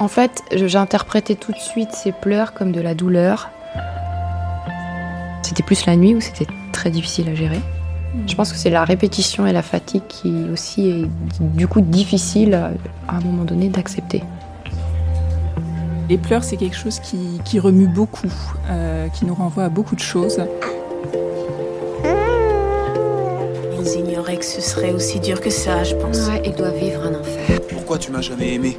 En fait, j'interprétais tout de suite ces pleurs comme de la douleur. C'était plus la nuit où c'était très difficile à gérer. Je pense que c'est la répétition et la fatigue qui aussi est du coup difficile à un moment donné d'accepter. Les pleurs, c'est quelque chose qui, qui remue beaucoup, euh, qui nous renvoie à beaucoup de choses. Ils ignoraient que ce serait aussi dur que ça, je pense. Ouais, il doit vivre un enfer. Pourquoi tu m'as jamais aimé?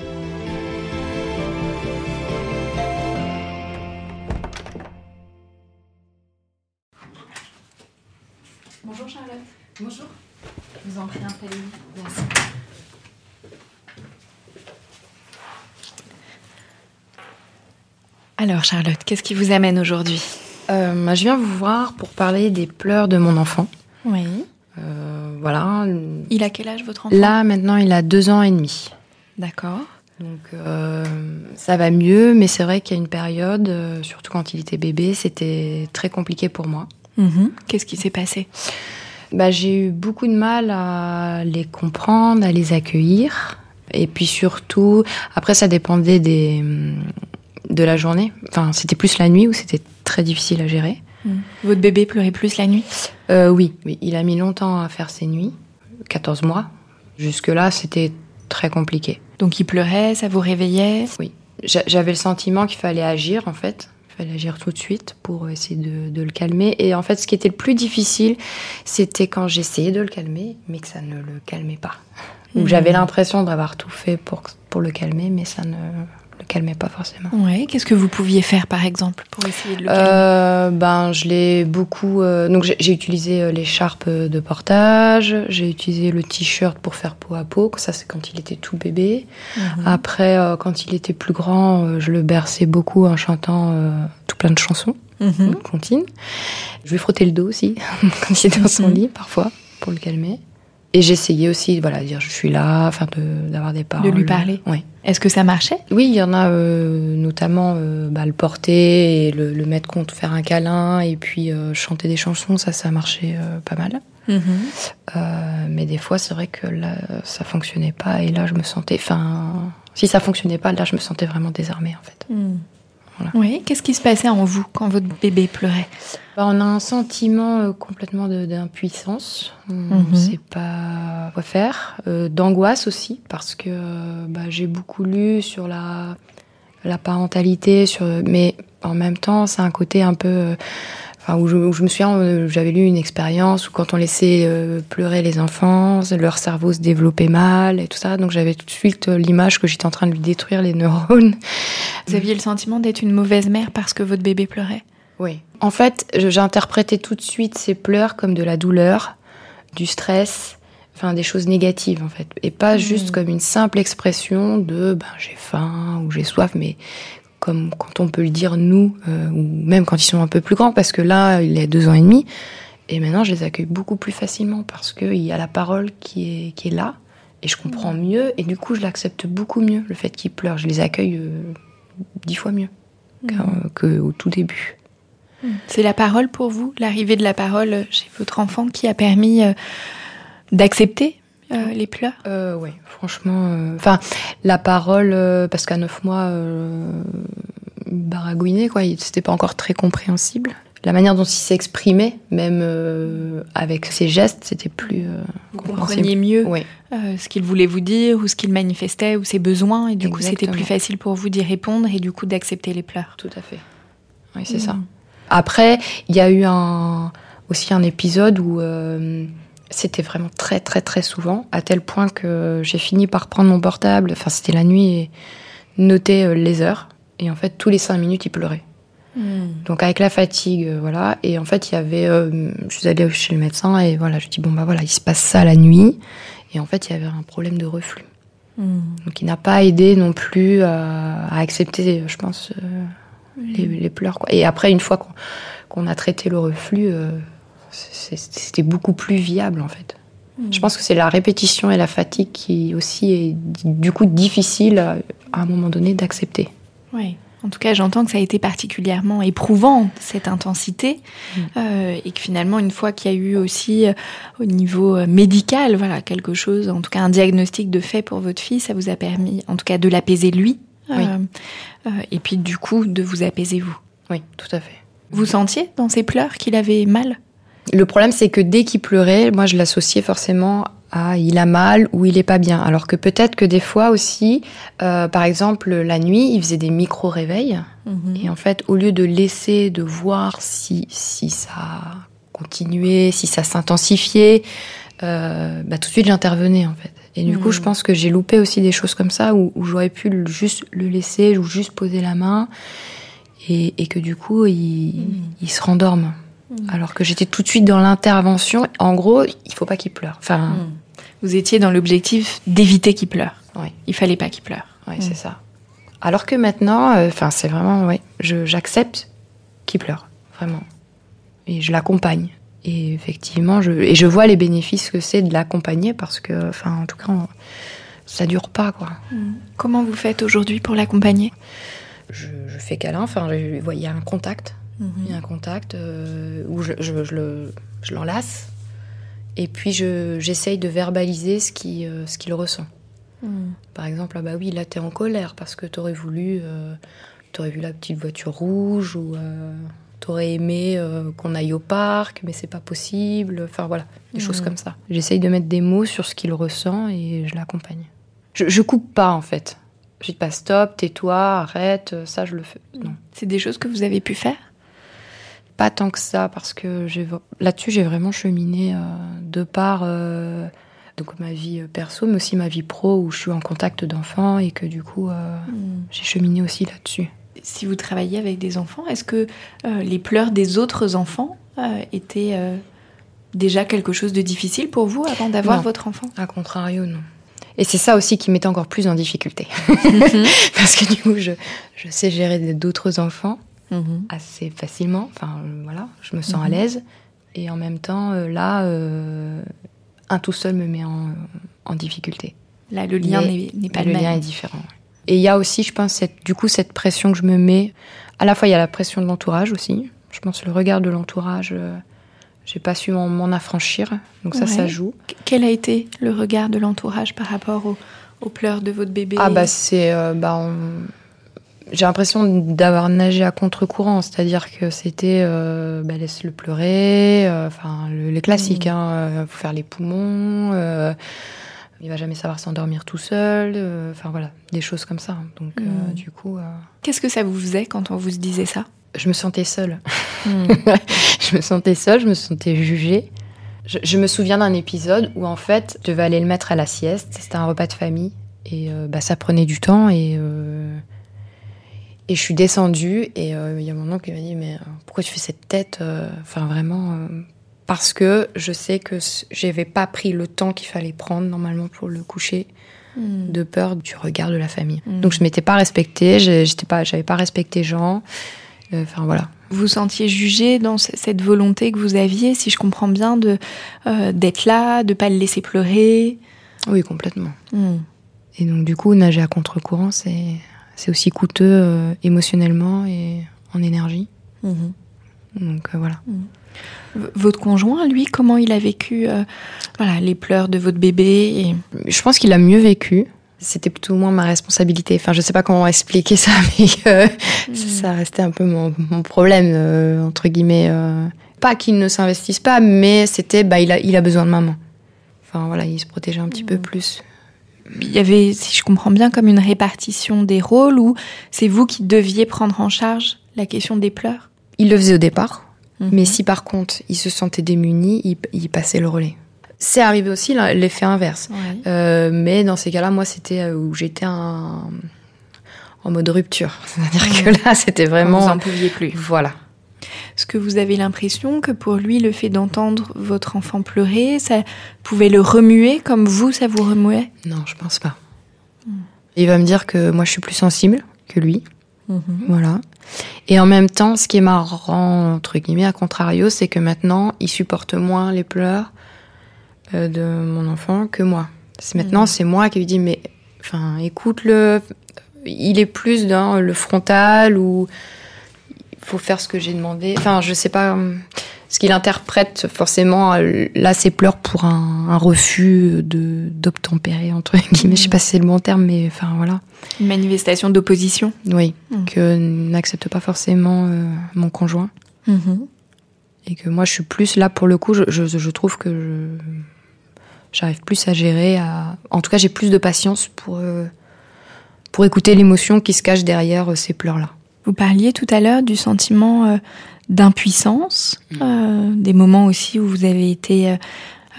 Merci. Alors Charlotte, qu'est-ce qui vous amène aujourd'hui? Euh, bah, je viens vous voir pour parler des pleurs de mon enfant. Oui. Euh, voilà. Il a quel âge votre enfant? Là, maintenant, il a deux ans et demi. D'accord. Donc euh, ça va mieux, mais c'est vrai qu'il y a une période, surtout quand il était bébé, c'était très compliqué pour moi. Mhm. Qu'est-ce qui s'est passé? Bah, j'ai eu beaucoup de mal à les comprendre, à les accueillir. Et puis surtout, après ça dépendait des, hum, de la journée. Enfin, c'était plus la nuit où c'était très difficile à gérer. Votre bébé pleurait plus la nuit? Euh, oui, oui, il a mis longtemps à faire ses nuits, 14 mois. Jusque-là, c'était très compliqué. Donc il pleurait, ça vous réveillait? Oui. J'a- J'avais le sentiment qu'il fallait agir, en fait. Fallait agir tout de suite pour essayer de, de le calmer. Et en fait, ce qui était le plus difficile, c'était quand j'essayais de le calmer, mais que ça ne le calmait pas. Mhm. j'avais l'impression d'avoir tout fait pour, pour le calmer, mais ça ne calmait pas forcément. Ouais. Qu'est-ce que vous pouviez faire par exemple pour essayer de le calmer? Euh, ben, je l'ai beaucoup. euh, donc, j'ai utilisé euh, l'écharpe de portage, j'ai utilisé le t-shirt pour faire peau à peau. Ça, c'est quand il était tout bébé. Mhm. Après, euh, quand il était plus grand, je le berçais beaucoup en chantant tout plein de chansons, comptines. Je lui frottais le dos aussi, quand il était dans son Mhm. lit, parfois, pour le calmer. Et j'essayais aussi, voilà, de dire je suis là, enfin, de- d'avoir des paroles. lui parler. Oui. Est-ce que ça marchait? Oui, il y en a euh, notamment euh, bah, le porter et le, le mettre contre, faire un câlin et puis euh, chanter des chansons, ça, ça marchait euh, pas mal. Euh, mais des fois, c'est vrai que là, ça fonctionnait pas et là, je me sentais. Enfin, si ça fonctionnait pas, là, je me sentais vraiment désarmée en fait. Voilà. Oui. Qu'est-ce qui se passait en vous quand votre bébé pleurait Bah, on a un sentiment euh, complètement d'impuissance. On ne Mhm. sait pas quoi faire. Euh, D'angoisse aussi, parce que euh, bah, j'ai beaucoup lu sur la, la parentalité, sur, mais en même temps, c'est un côté un peu. Enfin, où, je, où je me souviens, euh, j'avais lu une expérience où quand on laissait euh, pleurer les enfants, leur cerveau se développait mal et tout ça. Donc j'avais tout de suite euh, l'image que j'étais en train de lui détruire les neurones. Vous aviez le sentiment d'être une mauvaise mère parce que votre bébé pleurait? Oui. En fait, j'interprétais tout de suite ces pleurs comme de la douleur, du stress, enfin des choses négatives en fait, et pas juste comme une simple expression de ben, j'ai faim ou j'ai soif, mais comme quand on peut le dire nous, euh, ou même quand ils sont un peu plus grands, parce que là il a deux ans et demi, et maintenant je les accueille beaucoup plus facilement parce qu'il y a la parole qui est, qui est là, et je comprends mieux, et du coup je l'accepte beaucoup mieux le fait qu'ils pleurent, je les accueille euh, dix fois mieux. qu'au tout début. C'est la parole pour vous, l'arrivée de la parole chez votre enfant qui a permis euh, d'accepter euh, les pleurs? Euh, Oui, franchement. Enfin, la parole, parce qu'à neuf mois, baragouiné, quoi, c'était pas encore très compréhensible. La manière dont il s'exprimait, même avec ses gestes, c'était plus. vous compreniez mieux ce qu'il voulait vous dire, ou ce qu'il manifestait, ou ses besoins, et du coup, c'était plus facile pour vous d'y répondre et du coup d'accepter les pleurs. Tout à fait. Oui, c'est ça. Après, il y a eu un, aussi un épisode où euh, c'était vraiment très très très souvent, à tel point que j'ai fini par prendre mon portable, enfin c'était la nuit, et noter euh, les heures. Et en fait, tous les cinq minutes, il pleurait. Hmm. Donc avec la fatigue, euh, voilà. Et en fait, il y avait, je suis allée chez le médecin et voilà, je dis bon bah voilà, il se passe ça la nuit. Et en fait, il y avait un problème de reflux. Hmm. Donc il n'a pas aidé non plus à accepter, je pense, les, pleurs. Quoi. Et après, une fois qu'on a traité le reflux, euh, c'était beaucoup plus viable en fait. Je pense que c'est la répétition et la fatigue qui aussi est du coup difficile à, un moment donné d'accepter. Oui. En tout cas, j'entends que ça a été particulièrement éprouvant, cette intensité, mm. euh, et que finalement, une fois qu'il y a eu aussi euh, au niveau médical, voilà, quelque chose, en tout cas un diagnostic de fait pour votre fille, ça vous a permis, en tout cas, de l'apaiser lui, euh, euh, et puis du coup de vous apaiser vous. Oui, tout à fait. Vous sentiez dans ses pleurs qu'il avait mal? Le problème c'est que dès qu'il pleurait, moi je l'associais forcément à il a mal ou il est pas bien. Alors que peut-être que des fois aussi, euh, par exemple la nuit, il faisait des micro-réveils. Mhm. Et en fait, au lieu de laisser, de voir si, si ça continuait, si ça s'intensifiait, bah, tout de suite j'intervenais en fait. Et du coup, je hmm. pense que j'ai loupé aussi des choses comme ça où, j'aurais pu juste le laisser ou juste poser la main et, que du coup, il, hmm. se rendorme. Hmm. Alors que j'étais tout de suite dans l'intervention. En gros, il faut pas qu'il pleure. Enfin, vous étiez dans l'objectif d'éviter qu'il pleure. Oui. Il fallait pas qu'il pleure. Oui, c'est ça. Alors que maintenant, euh, enfin, c'est vraiment, ouais, j'accepte qu'il pleure, vraiment, et je l'accompagne. Et effectivement, je, et je vois les bénéfices que c'est de l'accompagner parce que, enfin, en tout cas, ça dure pas, quoi. Hmm. Comment vous faites aujourd'hui pour l'accompagner? Je, fais câlin, enfin, il y a un contact. Il y a un contact euh, où je, je, je l'enlace. Et puis, j'essaye de verbaliser ce qu'il euh, ce qu'il ressent. Hmm. Par exemple, ah bah oui, là, t'es en colère parce que t'aurais voulu. Euh, t'aurais vu la petite voiture rouge ou t'aurais aimé euh, qu'on aille au parc, mais c'est pas possible. Enfin voilà, des choses comme ça. J'essaye de mettre des mots sur ce qu'il ressent et je l'accompagne. Je, je, coupe pas en fait. Je dis pas stop, tais-toi, arrête, ça je le fais. Non. C'est des choses que vous avez pu faire? Pas tant que ça, parce que là-dessus j'ai vraiment cheminé euh, de par euh, donc ma vie perso, mais aussi ma vie pro où je suis en contact d'enfants et que du coup hmm. j'ai cheminé aussi là-dessus si vous travaillez avec des enfants, est-ce que euh, les pleurs des autres enfants euh, étaient euh, déjà quelque chose de difficile pour vous avant d'avoir votre enfant? A contrario, non. Et c'est ça aussi qui m'était encore plus en difficulté. Mhm. Parce que du coup, je, sais gérer d'autres enfants mhm. assez facilement. Enfin, voilà, je me sens à mhm. l'aise. Et en même temps, là, un tout seul me met en, difficulté. Là, le lien n'est pas le, le lien est différent. Et il y a aussi, je pense, cette, du coup, cette pression que je me mets. À la fois, il y a la pression de l'entourage aussi. Je pense le regard de l'entourage, euh, j'ai pas su m'en affranchir. Donc ça, ça joue. Quel a été le regard de l'entourage par rapport aux, pleurs de votre bébé Ah bah c'est, euh, bah, j'ai l'impression d'avoir nagé à contre-courant, c'est-à-dire que c'était euh, bah, laisse-le pleurer, enfin les classiques, mmh. hein, faut faire les poumons il va jamais savoir s'endormir tout seul. Euh, enfin voilà, des choses comme ça. Donc euh, hmm. du coup. Euh, Qu'est-ce que ça vous faisait quand on vous disait ça? Je me sentais seule. Hmm. je me sentais seule, je me sentais jugée. Je, me souviens d'un épisode où en fait, je devais aller le mettre à la sieste. C'était un repas de famille et bah, ça prenait du temps et et je suis descendue et il y a mon oncle qui m'a dit mais pourquoi tu fais cette tête Enfin vraiment parce que je sais que j'avais pas pris le temps qu'il fallait prendre normalement pour le coucher hmm. de peur du regard de la famille. Hmm. Donc je m'étais pas respectée, j'étais pas, j'avais pas respecté Jean. Euh, enfin voilà. Vous sentiez jugé dans cette volonté que vous aviez, si je comprends bien, de euh, d'être là, de pas le laisser pleurer? Oui, complètement. Hmm. Et donc du coup, nager à contre-courant, c'est c'est aussi coûteux euh, émotionnellement et en énergie. Mhm. Donc euh, voilà. V- Votre conjoint, lui, comment il a vécu euh, voilà, les pleurs de votre bébé et... Je pense qu'il a mieux vécu. C'était plutôt moins ma responsabilité. Enfin, je sais pas comment expliquer ça, mais euh, ça, restait un peu mon, mon problème, entre guillemets. Pas qu'il ne s'investisse pas, mais c'était, bah, il a, il a besoin de maman. Enfin, voilà, il se protégeait un petit peu plus. Il y avait, si je comprends bien, comme une répartition des rôles où c'est vous qui deviez prendre en charge la question des pleurs? Il le faisait au départ, Mhm. mais si par contre il se sentait démuni, il, il passait le relais. C'est arrivé aussi l'effet inverse. Ouais. Euh, mais dans ces cas-là, moi, c'était euh, où j'étais un- en mode rupture. C'est-à-dire que là, c'était Vraiment... Vous vraiment. en pouviez plus. Voilà. Est-ce que vous avez l'impression que pour lui, le fait d'entendre votre enfant pleurer, ça pouvait le remuer comme vous, ça vous remuait? Non, je pense pas. Il va me dire que moi, je suis plus sensible que lui. Voilà. Et en même temps, ce qui est marrant, entre guillemets, à contrario, c'est que maintenant, il supporte moins les pleurs euh, de mon enfant que moi. C'est maintenant, c'est moi qui lui dis, mais, enfin, écoute-le. Il est plus dans le frontal ou faut faire ce que j'ai demandé. Enfin, je sais pas hum, ce qu'il interprète forcément euh, là ses pleurs pour un, un refus de d'obtempérer entre guillemets. Je sais pas si c'est le bon terme, mais enfin voilà. Une manifestation d'opposition Oui, Mm. que n'accepte pas forcément euh, mon conjoint. Et que moi, je suis plus là pour le coup, je, je, je trouve que je- j'arrive plus à gérer. À... En tout cas, j'ai plus de patience pour, euh, pour écouter l'émotion qui se cache derrière euh, ces pleurs-là. Vous parliez tout à l'heure du sentiment euh, d'impuissance, euh, des moments aussi où vous avez été euh,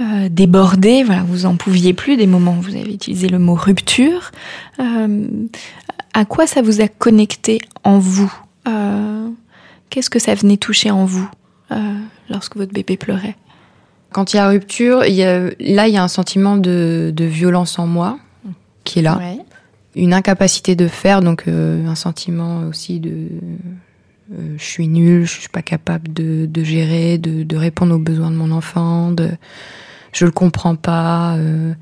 euh, débordé, voilà, vous en pouviez plus, des moments où vous avez utilisé le mot rupture. Euh, à quoi ça vous a connecté en vous? Euh, Qu'est-ce que ça venait toucher en vous euh, lorsque votre bébé pleurait? Quand il y a rupture, il y a, là, il y a un sentiment de, de violence en moi qui est là. Ouais. Une incapacité de faire, donc euh, un sentiment aussi de euh, je suis nulle, je suis pas capable de, de gérer, de, de répondre aux besoins de mon enfant, de je le comprends pas, euh,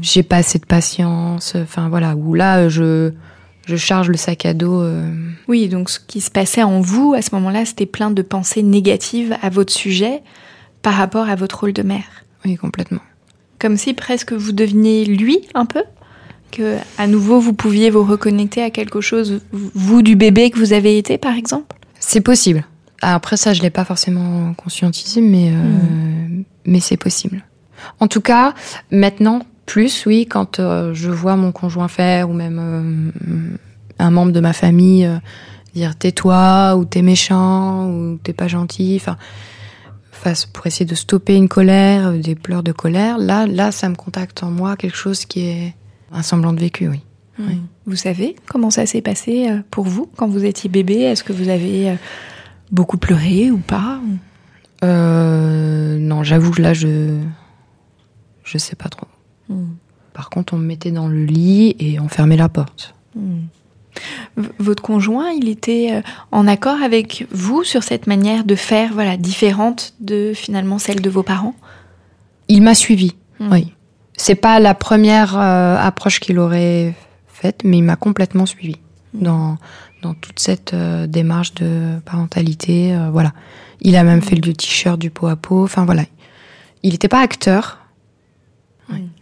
j'ai pas assez de patience, enfin voilà, où là je je charge le sac à dos. euh, Oui, donc ce qui se passait en vous à ce moment-là, c'était plein de pensées négatives à votre sujet par rapport à votre rôle de mère. oui, complètement. Comme si presque vous deveniez lui un peu? Que à nouveau vous pouviez vous reconnecter à quelque chose vous du bébé que vous avez été par exemple? C'est possible. Après ça, je l'ai pas forcément conscientisé, mais euh, mais c'est possible. En tout cas, maintenant plus, oui, quand euh, je vois mon conjoint faire ou même euh, un membre de ma famille dire tais-toi ou t'es méchant ou t'es pas gentil, enfin pour essayer de stopper une colère, des pleurs de colère. Là, là, ça me contacte en moi quelque chose qui est un semblant de vécu, oui. Oui. Vous savez comment ça s'est passé euh, pour vous quand vous étiez bébé? Est-ce que vous avez euh, beaucoup pleuré ou pas Euh, non, j'avoue que là, je je sais pas trop. Par contre, on me mettait dans le lit et on fermait la porte. V- Votre conjoint, il était euh, en accord avec vous sur cette manière de faire, voilà, différente de finalement celle de vos parents? Il m'a suivi, oui. C'est pas la première euh, approche qu'il aurait faite, mais il m'a complètement suivi dans dans toute cette euh, démarche de parentalité. euh, voilà, il a même fait le t-shirt du pot à pot. Enfin voilà, il n'était pas acteur.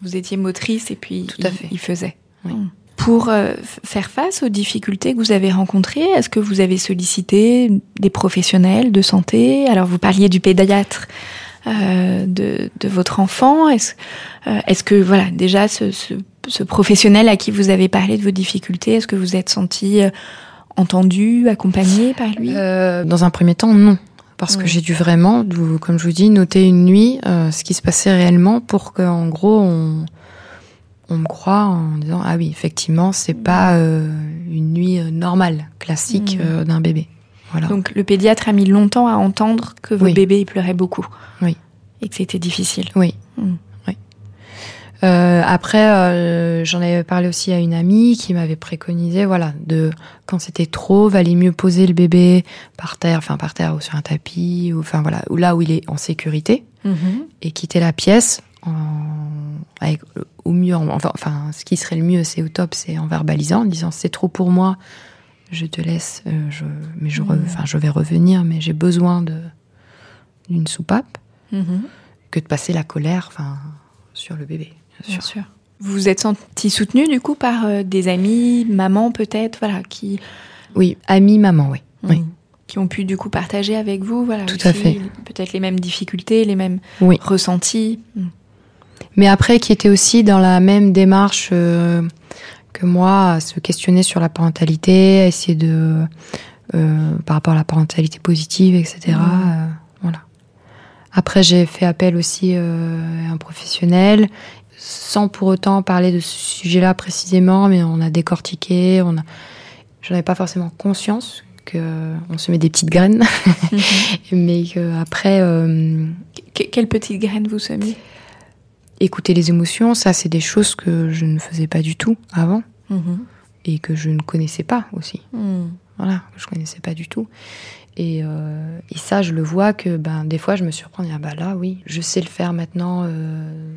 Vous étiez motrice et puis Tout à il, fait. il faisait. Oui. Mm. Pour euh, faire face aux difficultés que vous avez rencontrées, est-ce que vous avez sollicité des professionnels de santé? Alors vous parliez du pédiatre euh, de, de votre enfant. Est-ce euh, est-ce que voilà déjà ce, ce, ce professionnel à qui vous avez parlé de vos difficultés, est-ce que vous êtes senti euh, entendu, accompagné par lui? Euh, dans un premier temps, non. Parce que j'ai dû vraiment, comme je vous dis, noter une nuit euh, ce qui se passait réellement pour qu'en gros, on, on me croit en disant Ah oui, effectivement, c'est pas euh, une nuit normale, classique Mm. euh, d'un bébé. Voilà. Donc le pédiatre a mis longtemps à entendre que votre Oui. bébé il pleurait beaucoup. Oui. Et que c'était difficile. Oui. Mm. oui. Euh, après, euh, j'en avais parlé aussi à une amie qui m'avait préconisé, voilà, de quand c'était trop, valait mieux poser le bébé par terre, enfin par terre ou sur un tapis, ou enfin voilà, ou là où il est en sécurité, et quitter la pièce avec, au mieux, enfin, enfin, ce qui serait le mieux, c'est au top, c'est en verbalisant, en disant c'est trop pour moi, je te laisse, euh, je, mais je, re- enfin, je vais revenir, mais j'ai besoin d'une soupape, Mhm. que de passer la colère, sur le bébé. Bien sûr. Vous vous êtes senti soutenu du coup par euh, des amis, maman peut-être, voilà, qui Oui, amie, maman, oui. oui. Mhm. qui ont pu du coup partager avec vous, voilà, Tout aussi, à fait. peut-être les mêmes difficultés, les mêmes Oui. ressentis. Mhm. Mais après, qui était aussi dans la même démarche euh, que moi, à se questionner sur la parentalité, à essayer de. euh, par rapport à la parentalité positive, etc. Euh, voilà. Après, j'ai fait appel aussi euh, à un professionnel, sans pour autant parler de ce sujet-là précisément, mais on a décortiqué, on a. J'en avais pas forcément conscience que on se met des petites graines, mais que après. euh, Que- quelle petite graine vous semiez écouter les émotions, ça, c'est des choses que je ne faisais pas du tout avant et que je ne connaissais pas aussi. Mhm. Voilà, que je connaissais pas du tout. Et, euh, et ça, je le vois que ben, des fois, je me surprends. Ah bah là, oui, je sais le faire maintenant euh,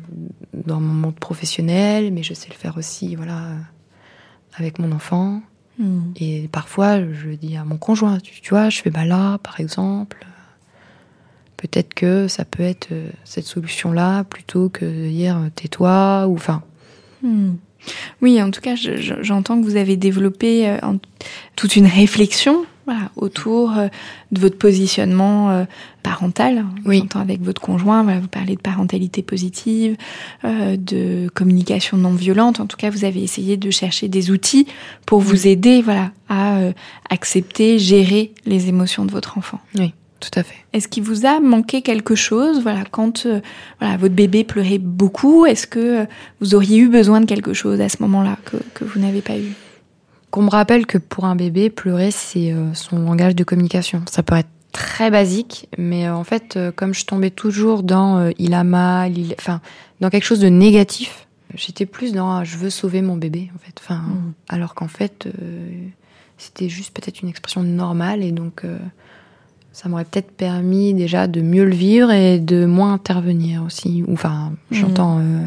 dans mon monde professionnel, mais je sais le faire aussi, voilà, avec mon enfant. Mhm. Et parfois, je dis à mon conjoint, tu, tu vois, je fais bah là, par exemple, peut-être que ça peut être euh, cette solution-là plutôt que de dire euh, tais-toi ou enfin. Hmm. Oui, en tout cas, je- je- j'entends que vous avez développé euh, en- toute une réflexion voilà, autour euh, de votre positionnement euh, parental. Oui. J'entends avec votre conjoint, voilà, vous parlez de parentalité positive, de communication non violente. En tout cas, vous avez essayé de chercher des outils pour vous aider voilà, à accepter, gérer les émotions de votre enfant. Oui, tout à fait. Est-ce qu'il vous a manqué quelque chose voilà, quand euh, voilà, votre bébé pleurait beaucoup Est-ce que euh, vous auriez eu besoin de quelque chose à ce moment-là que, que vous n'avez pas eu? Qu'on me rappelle que pour un bébé, pleurer, c'est euh, son langage de communication. Ça peut être très basique, mais euh, en fait, euh, comme je tombais toujours dans euh, il a mal, il... enfin, dans quelque chose de négatif, j'étais plus dans ah, je veux sauver mon bébé, en fait. Enfin, Mhm. alors qu'en fait, euh, c'était juste peut-être une expression normale et donc euh, ça m'aurait peut-être permis déjà de mieux le vivre et de moins intervenir aussi. Enfin, j'entends euh,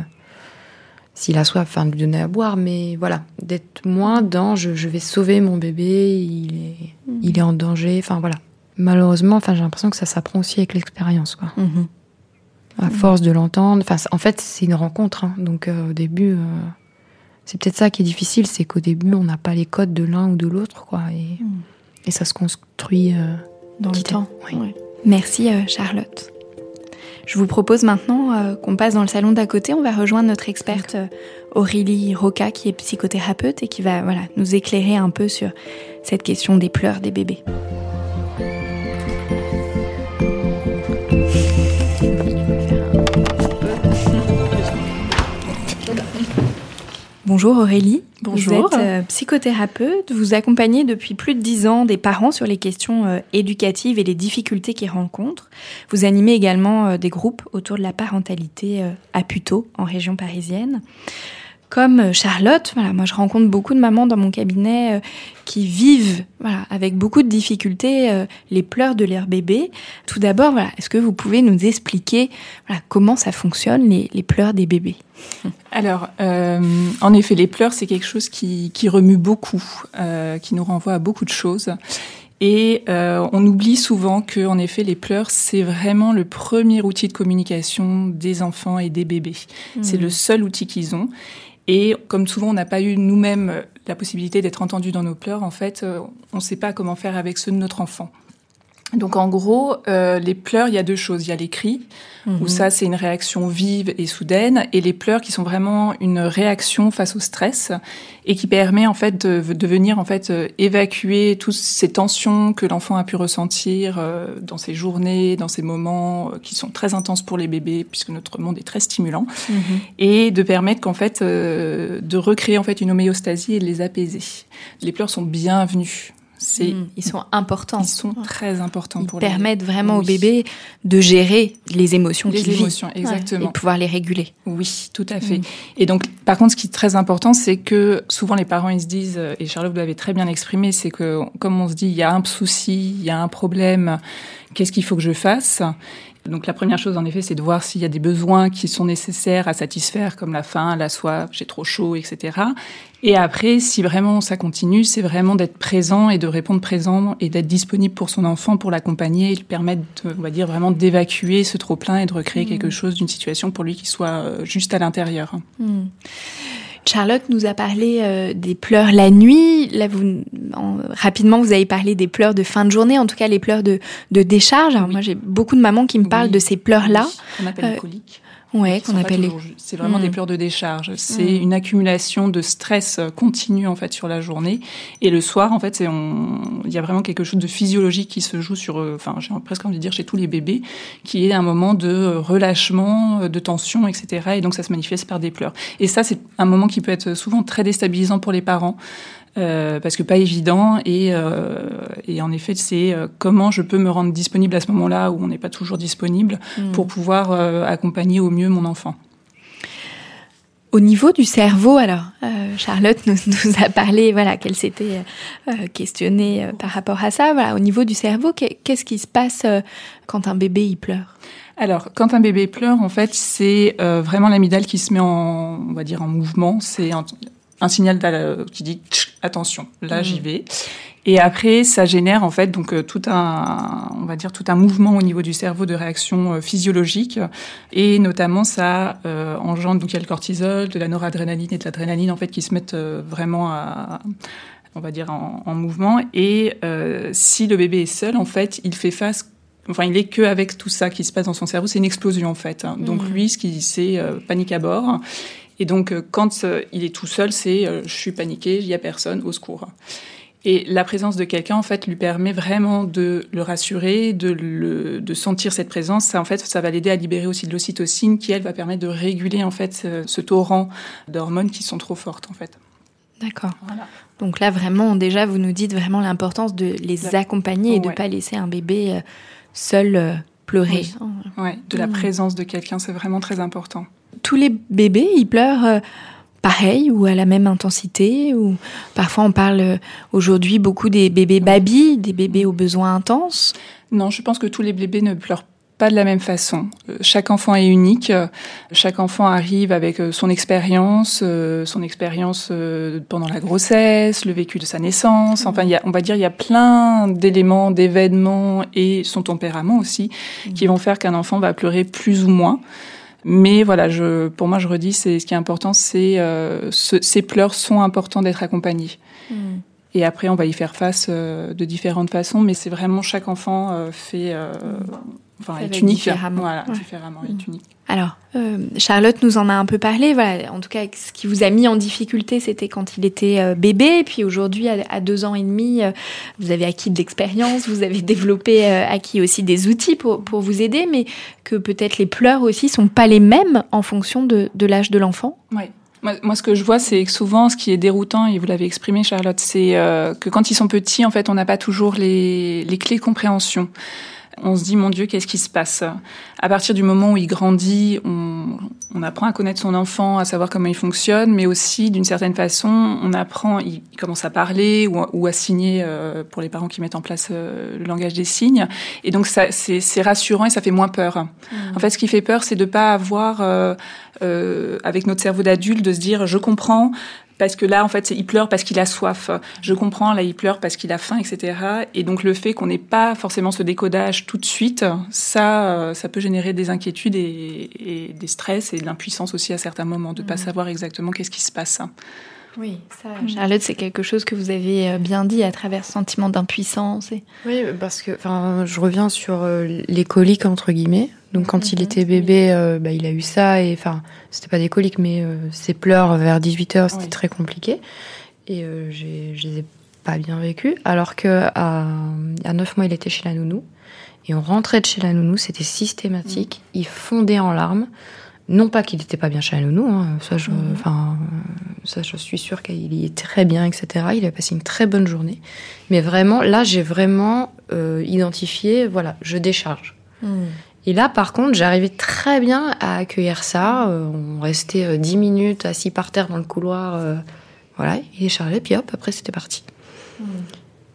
s'il a soif, enfin, de lui donner à boire, mais voilà, d'être moins dans je, je vais sauver mon bébé, il est, il est en danger, enfin voilà. Malheureusement, enfin, j'ai l'impression que ça s'apprend aussi avec l'expérience, quoi. À force de l'entendre, enfin, en fait, c'est une rencontre, hein, donc euh, au début, euh, c'est peut-être ça qui est difficile, c'est qu'au début, on n'a pas les codes de l'un ou de l'autre, quoi, et, et ça se construit dans le temps oui. Ouais. Merci euh, Charlotte. Je vous propose maintenant euh, qu'on passe dans le salon d'à côté. On va rejoindre notre experte euh, Aurélie Roca, qui est psychothérapeute et qui va voilà, nous éclairer un peu sur cette question des pleurs des bébés. Bonjour Aurélie. Bonjour. Vous êtes euh, psychothérapeute. Vous accompagnez depuis plus de dix ans des parents sur les questions euh, éducatives et les difficultés qu'ils rencontrent. Vous animez également euh, des groupes autour de la parentalité à Puteaux, en région parisienne. Comme euh, Charlotte, voilà, moi je rencontre beaucoup de mamans dans mon cabinet euh, qui vivent voilà, avec beaucoup de difficultés euh, les pleurs de leur bébé. Tout d'abord, voilà, est-ce que vous pouvez nous expliquer voilà, comment ça fonctionne, les, les pleurs des bébés? Alors, euh, en effet, les pleurs, c'est quelque chose qui, qui remue beaucoup, euh, qui nous renvoie à beaucoup de choses. Et euh, on oublie souvent que, en effet, les pleurs, c'est vraiment le premier outil de communication des enfants et des bébés. C'est le seul outil qu'ils ont. Et comme souvent, on n'a pas eu nous-mêmes la possibilité d'être entendus dans nos pleurs, en fait, euh, on ne sait pas comment faire avec ceux de notre enfant. Donc en gros, euh, les pleurs, il y a deux choses. Il y a les cris, où ça c'est une réaction vive et soudaine, et les pleurs qui sont vraiment une réaction face au stress et qui permet en fait de, de venir en fait euh, évacuer toutes ces tensions que l'enfant a pu ressentir euh, dans ses journées, dans ces moments euh, qui sont très intenses pour les bébés puisque notre monde est très stimulant, et de permettre qu'en fait euh, de recréer en fait une homéostasie et de les apaiser. Les pleurs sont bienvenus. C'est Mm, Ils sont importants. ils sont très importants Ils pour les permettent vraiment au bébé de gérer les émotions Les qu'il vit. émotions, exactement. Ouais, et de pouvoir les réguler. Oui, tout à fait. Mm. Et donc, par contre, ce qui est très important, c'est que souvent les parents ils se disent, et Charlotte vous l'avez très bien exprimé, c'est que comme on se dit, il y a un souci, il y a un problème, qu'est-ce qu'il faut que je fasse? Donc la première chose, en effet, c'est de voir s'il y a des besoins qui sont nécessaires à satisfaire, comme la faim, la soif, j'ai trop chaud, etc. Et après, si vraiment ça continue, c'est vraiment d'être présent et de répondre présent et d'être disponible pour son enfant, pour l'accompagner et lui permettre, on va dire, vraiment d'évacuer ce trop-plein et de recréer mmh. quelque chose d'une situation pour lui qui soit euh, juste à l'intérieur. Mmh. Charlotte nous a parlé euh, des pleurs la nuit. Là, vous, rapidement, vous avez parlé des pleurs de fin de journée, en tout cas les pleurs de, de décharge. Alors moi, j'ai beaucoup de mamans qui me parlent de ces pleurs-là. On appelle euh, coliques. Ouais, qu'on appelle les... C'est vraiment des mm. pleurs de décharge. C'est mm. une accumulation de stress continu en fait sur la journée. Et le soir, en fait, c'est on... il y a vraiment quelque chose de physiologique qui se joue sur, euh, enfin, j'ai presque envie de dire chez tous les bébés, qui est un moment de relâchement, de tension, etc. Et donc ça se manifeste par des pleurs. Et ça, c'est un moment qui peut être souvent très déstabilisant pour les parents. Euh, parce que pas évident et, euh, et en effet c'est euh, comment je peux me rendre disponible à ce moment-là où on n'est pas toujours disponible hmm. pour pouvoir accompagner au mieux mon enfant. Au niveau du cerveau, alors Charlotte nous, nous, a parlé, voilà, qu'elle s'était questionnée par rapport à ça. Voilà, au niveau du cerveau, qu'est-ce qui se passe quand un bébé il pleure? Alors, quand un bébé pleure, en fait, c'est vraiment l'amygdale qui se met en, on va dire, en mouvement. C'est un signal qui dit attention, là j'y mm. vais. Et après, ça génère en fait donc euh, tout un, on va dire tout un mouvement au niveau du cerveau de réaction euh, physiologique, et notamment ça euh, engendre donc il y a le cortisol, de la noradrénaline et de l'adrénaline en fait qui se mettent vraiment à, on va dire en, en mouvement. Et si le bébé est seul, en fait, il fait face Enfin, il est que avec tout ça qui se passe dans son cerveau, c'est une explosion en fait. Donc mm. lui, ce qui c'est panique à bord. Et donc, euh, quand euh, il est tout seul, c'est euh, je suis paniqué, il n'y a personne, au secours. Et la présence de quelqu'un, en fait, lui permet vraiment de le rassurer, de, le, de sentir cette présence. Ça, en fait, ça va l'aider à libérer aussi de l'ocytocine, qui elle va permettre de réguler en fait ce, torrent d'hormones qui sont trop fortes, en fait. D'accord. Donc là, vraiment, déjà, vous nous dites vraiment l'importance de les accompagner et de ne pas laisser un bébé seul pleurer. Oui. de la mmh. présence de quelqu'un, c'est vraiment très important tous les bébés, ils pleurent euh, pareil ou à la même intensité ou parfois on parle euh, aujourd'hui beaucoup des bébés baby, des bébés aux besoins intenses. Non, je pense que tous les bébés ne pleurent pas de la même façon. Euh, chaque enfant est unique. Chaque enfant arrive avec son expérience, son expérience pendant la grossesse, le vécu de sa naissance. Enfin, y a, on va dire, il y a plein d'éléments, d'événements et son tempérament aussi qui vont faire qu'un enfant va pleurer plus ou moins. Mais voilà, pour moi, je redis, c'est ce qui est important, c'est euh, ces pleurs sont importants d'être accompagnés. Hmm. Et après, on va y faire face euh, de différentes façons, mais c'est vraiment chaque enfant euh, fait, euh, enfin, est unique. Différemment. Voilà, différemment, est hmm. unique. Alors, euh, Charlotte nous en a un peu parlé. Voilà, en tout cas, ce qui vous a mis en difficulté, c'était quand il était euh, bébé. Et puis aujourd'hui, à, deux ans et demi, euh, vous avez acquis de l'expérience, vous avez développé, acquis aussi des outils pour, pour vous aider, mais que peut-être les pleurs aussi sont pas les mêmes en fonction de, de l'âge de l'enfant? Oui. Moi, ce que je vois, c'est que souvent, ce qui est déroutant, et vous l'avez exprimé, Charlotte, c'est que quand ils sont petits, en fait, on n'a pas toujours les, les clés de compréhension on se dit mon Dieu, qu'est-ce qui se passe? À partir du moment où il grandit, on, apprend à connaître son enfant, à savoir comment il fonctionne, mais aussi d'une certaine façon, on apprend, il, commence à parler ou, à signer euh, pour les parents qui mettent en place euh, le langage des signes. Et donc ça, c'est rassurant et ça fait moins peur. Mmh. En fait, ce qui fait peur, c'est de pas avoir euh, avec notre cerveau d'adulte de se dire je comprends parce que là, en fait, il pleure parce qu'il a soif. Je comprends, là, il pleure parce qu'il a faim, etc. Et donc, le fait qu'on n'ait pas forcément ce décodage tout de suite, ça, euh, ça peut générer des inquiétudes et, des stress et de l'impuissance aussi à certains moments, de ne pas mmh. savoir exactement qu'est-ce qui se passe. Oui, ça, Charlotte, c'est quelque chose que vous avez euh, bien dit à travers ce sentiment d'impuissance. Et... Oui, parce que je reviens sur euh, les coliques, entre guillemets. Donc quand il mhm. était bébé, euh, bah, il a eu ça et enfin c'était pas des coliques mais euh, ses pleurs vers 18 heures c'était très compliqué et euh, je les ai pas bien vécu. Alors que à, à 9 mois il était chez la nounou et on rentrait de chez la nounou c'était systématique. Mhm. Il fondait en larmes. Non pas qu'il n'était pas bien chez nounou, hein, ça, je, mhm. enfin, ça je suis sûre qu'il y est très bien, etc. Il a passé une très bonne journée. Mais vraiment, là j'ai vraiment identifié, voilà, je décharge. Et là, par contre, j'arrivais très bien à accueillir ça. Euh, on restait euh, dix minutes assis par terre dans le couloir. Euh, voilà, il est chargé, puis hop, après c'était parti. Hmm.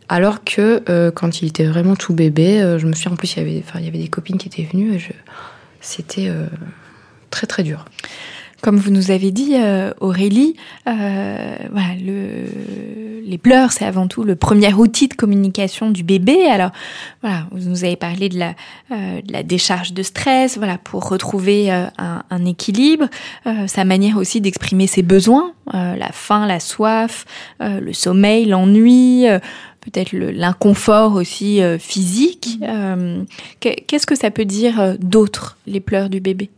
Alors que euh, quand il était vraiment tout bébé, euh, je me suis en plus il y avait, enfin, il y avait des copines qui étaient venues et je, c'était euh, très très dur. Comme vous nous avez dit, euh, Aurélie, euh, voilà, le, les pleurs, c'est avant tout le premier outil de communication du bébé. Alors, voilà, vous nous avez parlé de la, euh, de la décharge de stress, voilà, pour retrouver un, un, équilibre, sa manière aussi d'exprimer ses besoins, la faim, la soif, le sommeil, l'ennui peut-être l'inconfort aussi euh, physique. Euh, Qu'est-ce que ça peut dire d'autre, les pleurs du bébé?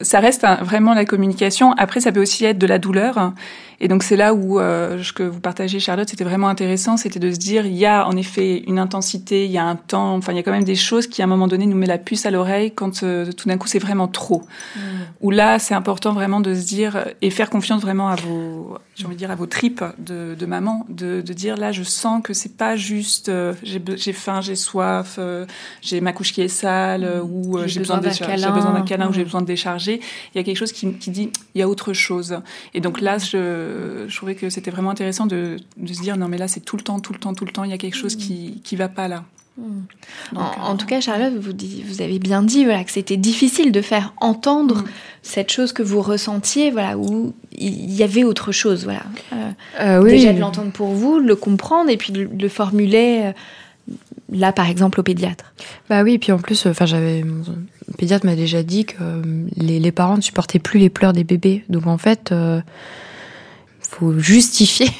Ça reste vraiment la communication. Après, ça peut aussi être de la douleur. Et donc c'est là où euh, ce que vous partagez, Charlotte, c'était vraiment intéressant, c'était de se dire il y a en effet une intensité, il y a un temps, enfin il y a quand même des choses qui à un moment donné nous met la puce à l'oreille quand euh, tout d'un coup c'est vraiment trop. Mmh. Où là c'est important vraiment de se dire et faire confiance vraiment à vos, j'ai envie de dire à vos tripes de, de maman, de, de, dire là je sens que c'est pas juste euh, j'ai faim, j'ai soif, euh, j'ai ma couche qui est sale mmh. ou j'ai besoin d'un câlin, besoin d'un câlin mmh. ou j'ai besoin de décharger. Il y a quelque chose qui, qui dit il y a autre chose. Et donc là je je trouvais que c'était vraiment intéressant de, de, se dire non mais là c'est tout le temps, tout le temps, tout le temps, il y a quelque chose qui qui va pas là. Mmh. Donc, en, en, tout cas, Charlotte, vous, vous avez bien dit voilà, que c'était difficile de faire entendre mmh. cette chose que vous ressentiez, voilà, où il y avait autre chose. Voilà. Euh, euh, oui, déjà de l'entendre pour vous, de le comprendre et puis de le formuler euh, là, par exemple, au pédiatre. Bah oui, et puis en plus, enfin, j'avais le pédiatre m'a déjà dit que les, les, parents ne supportaient plus les pleurs des bébés. Donc en fait, euh, faut justifier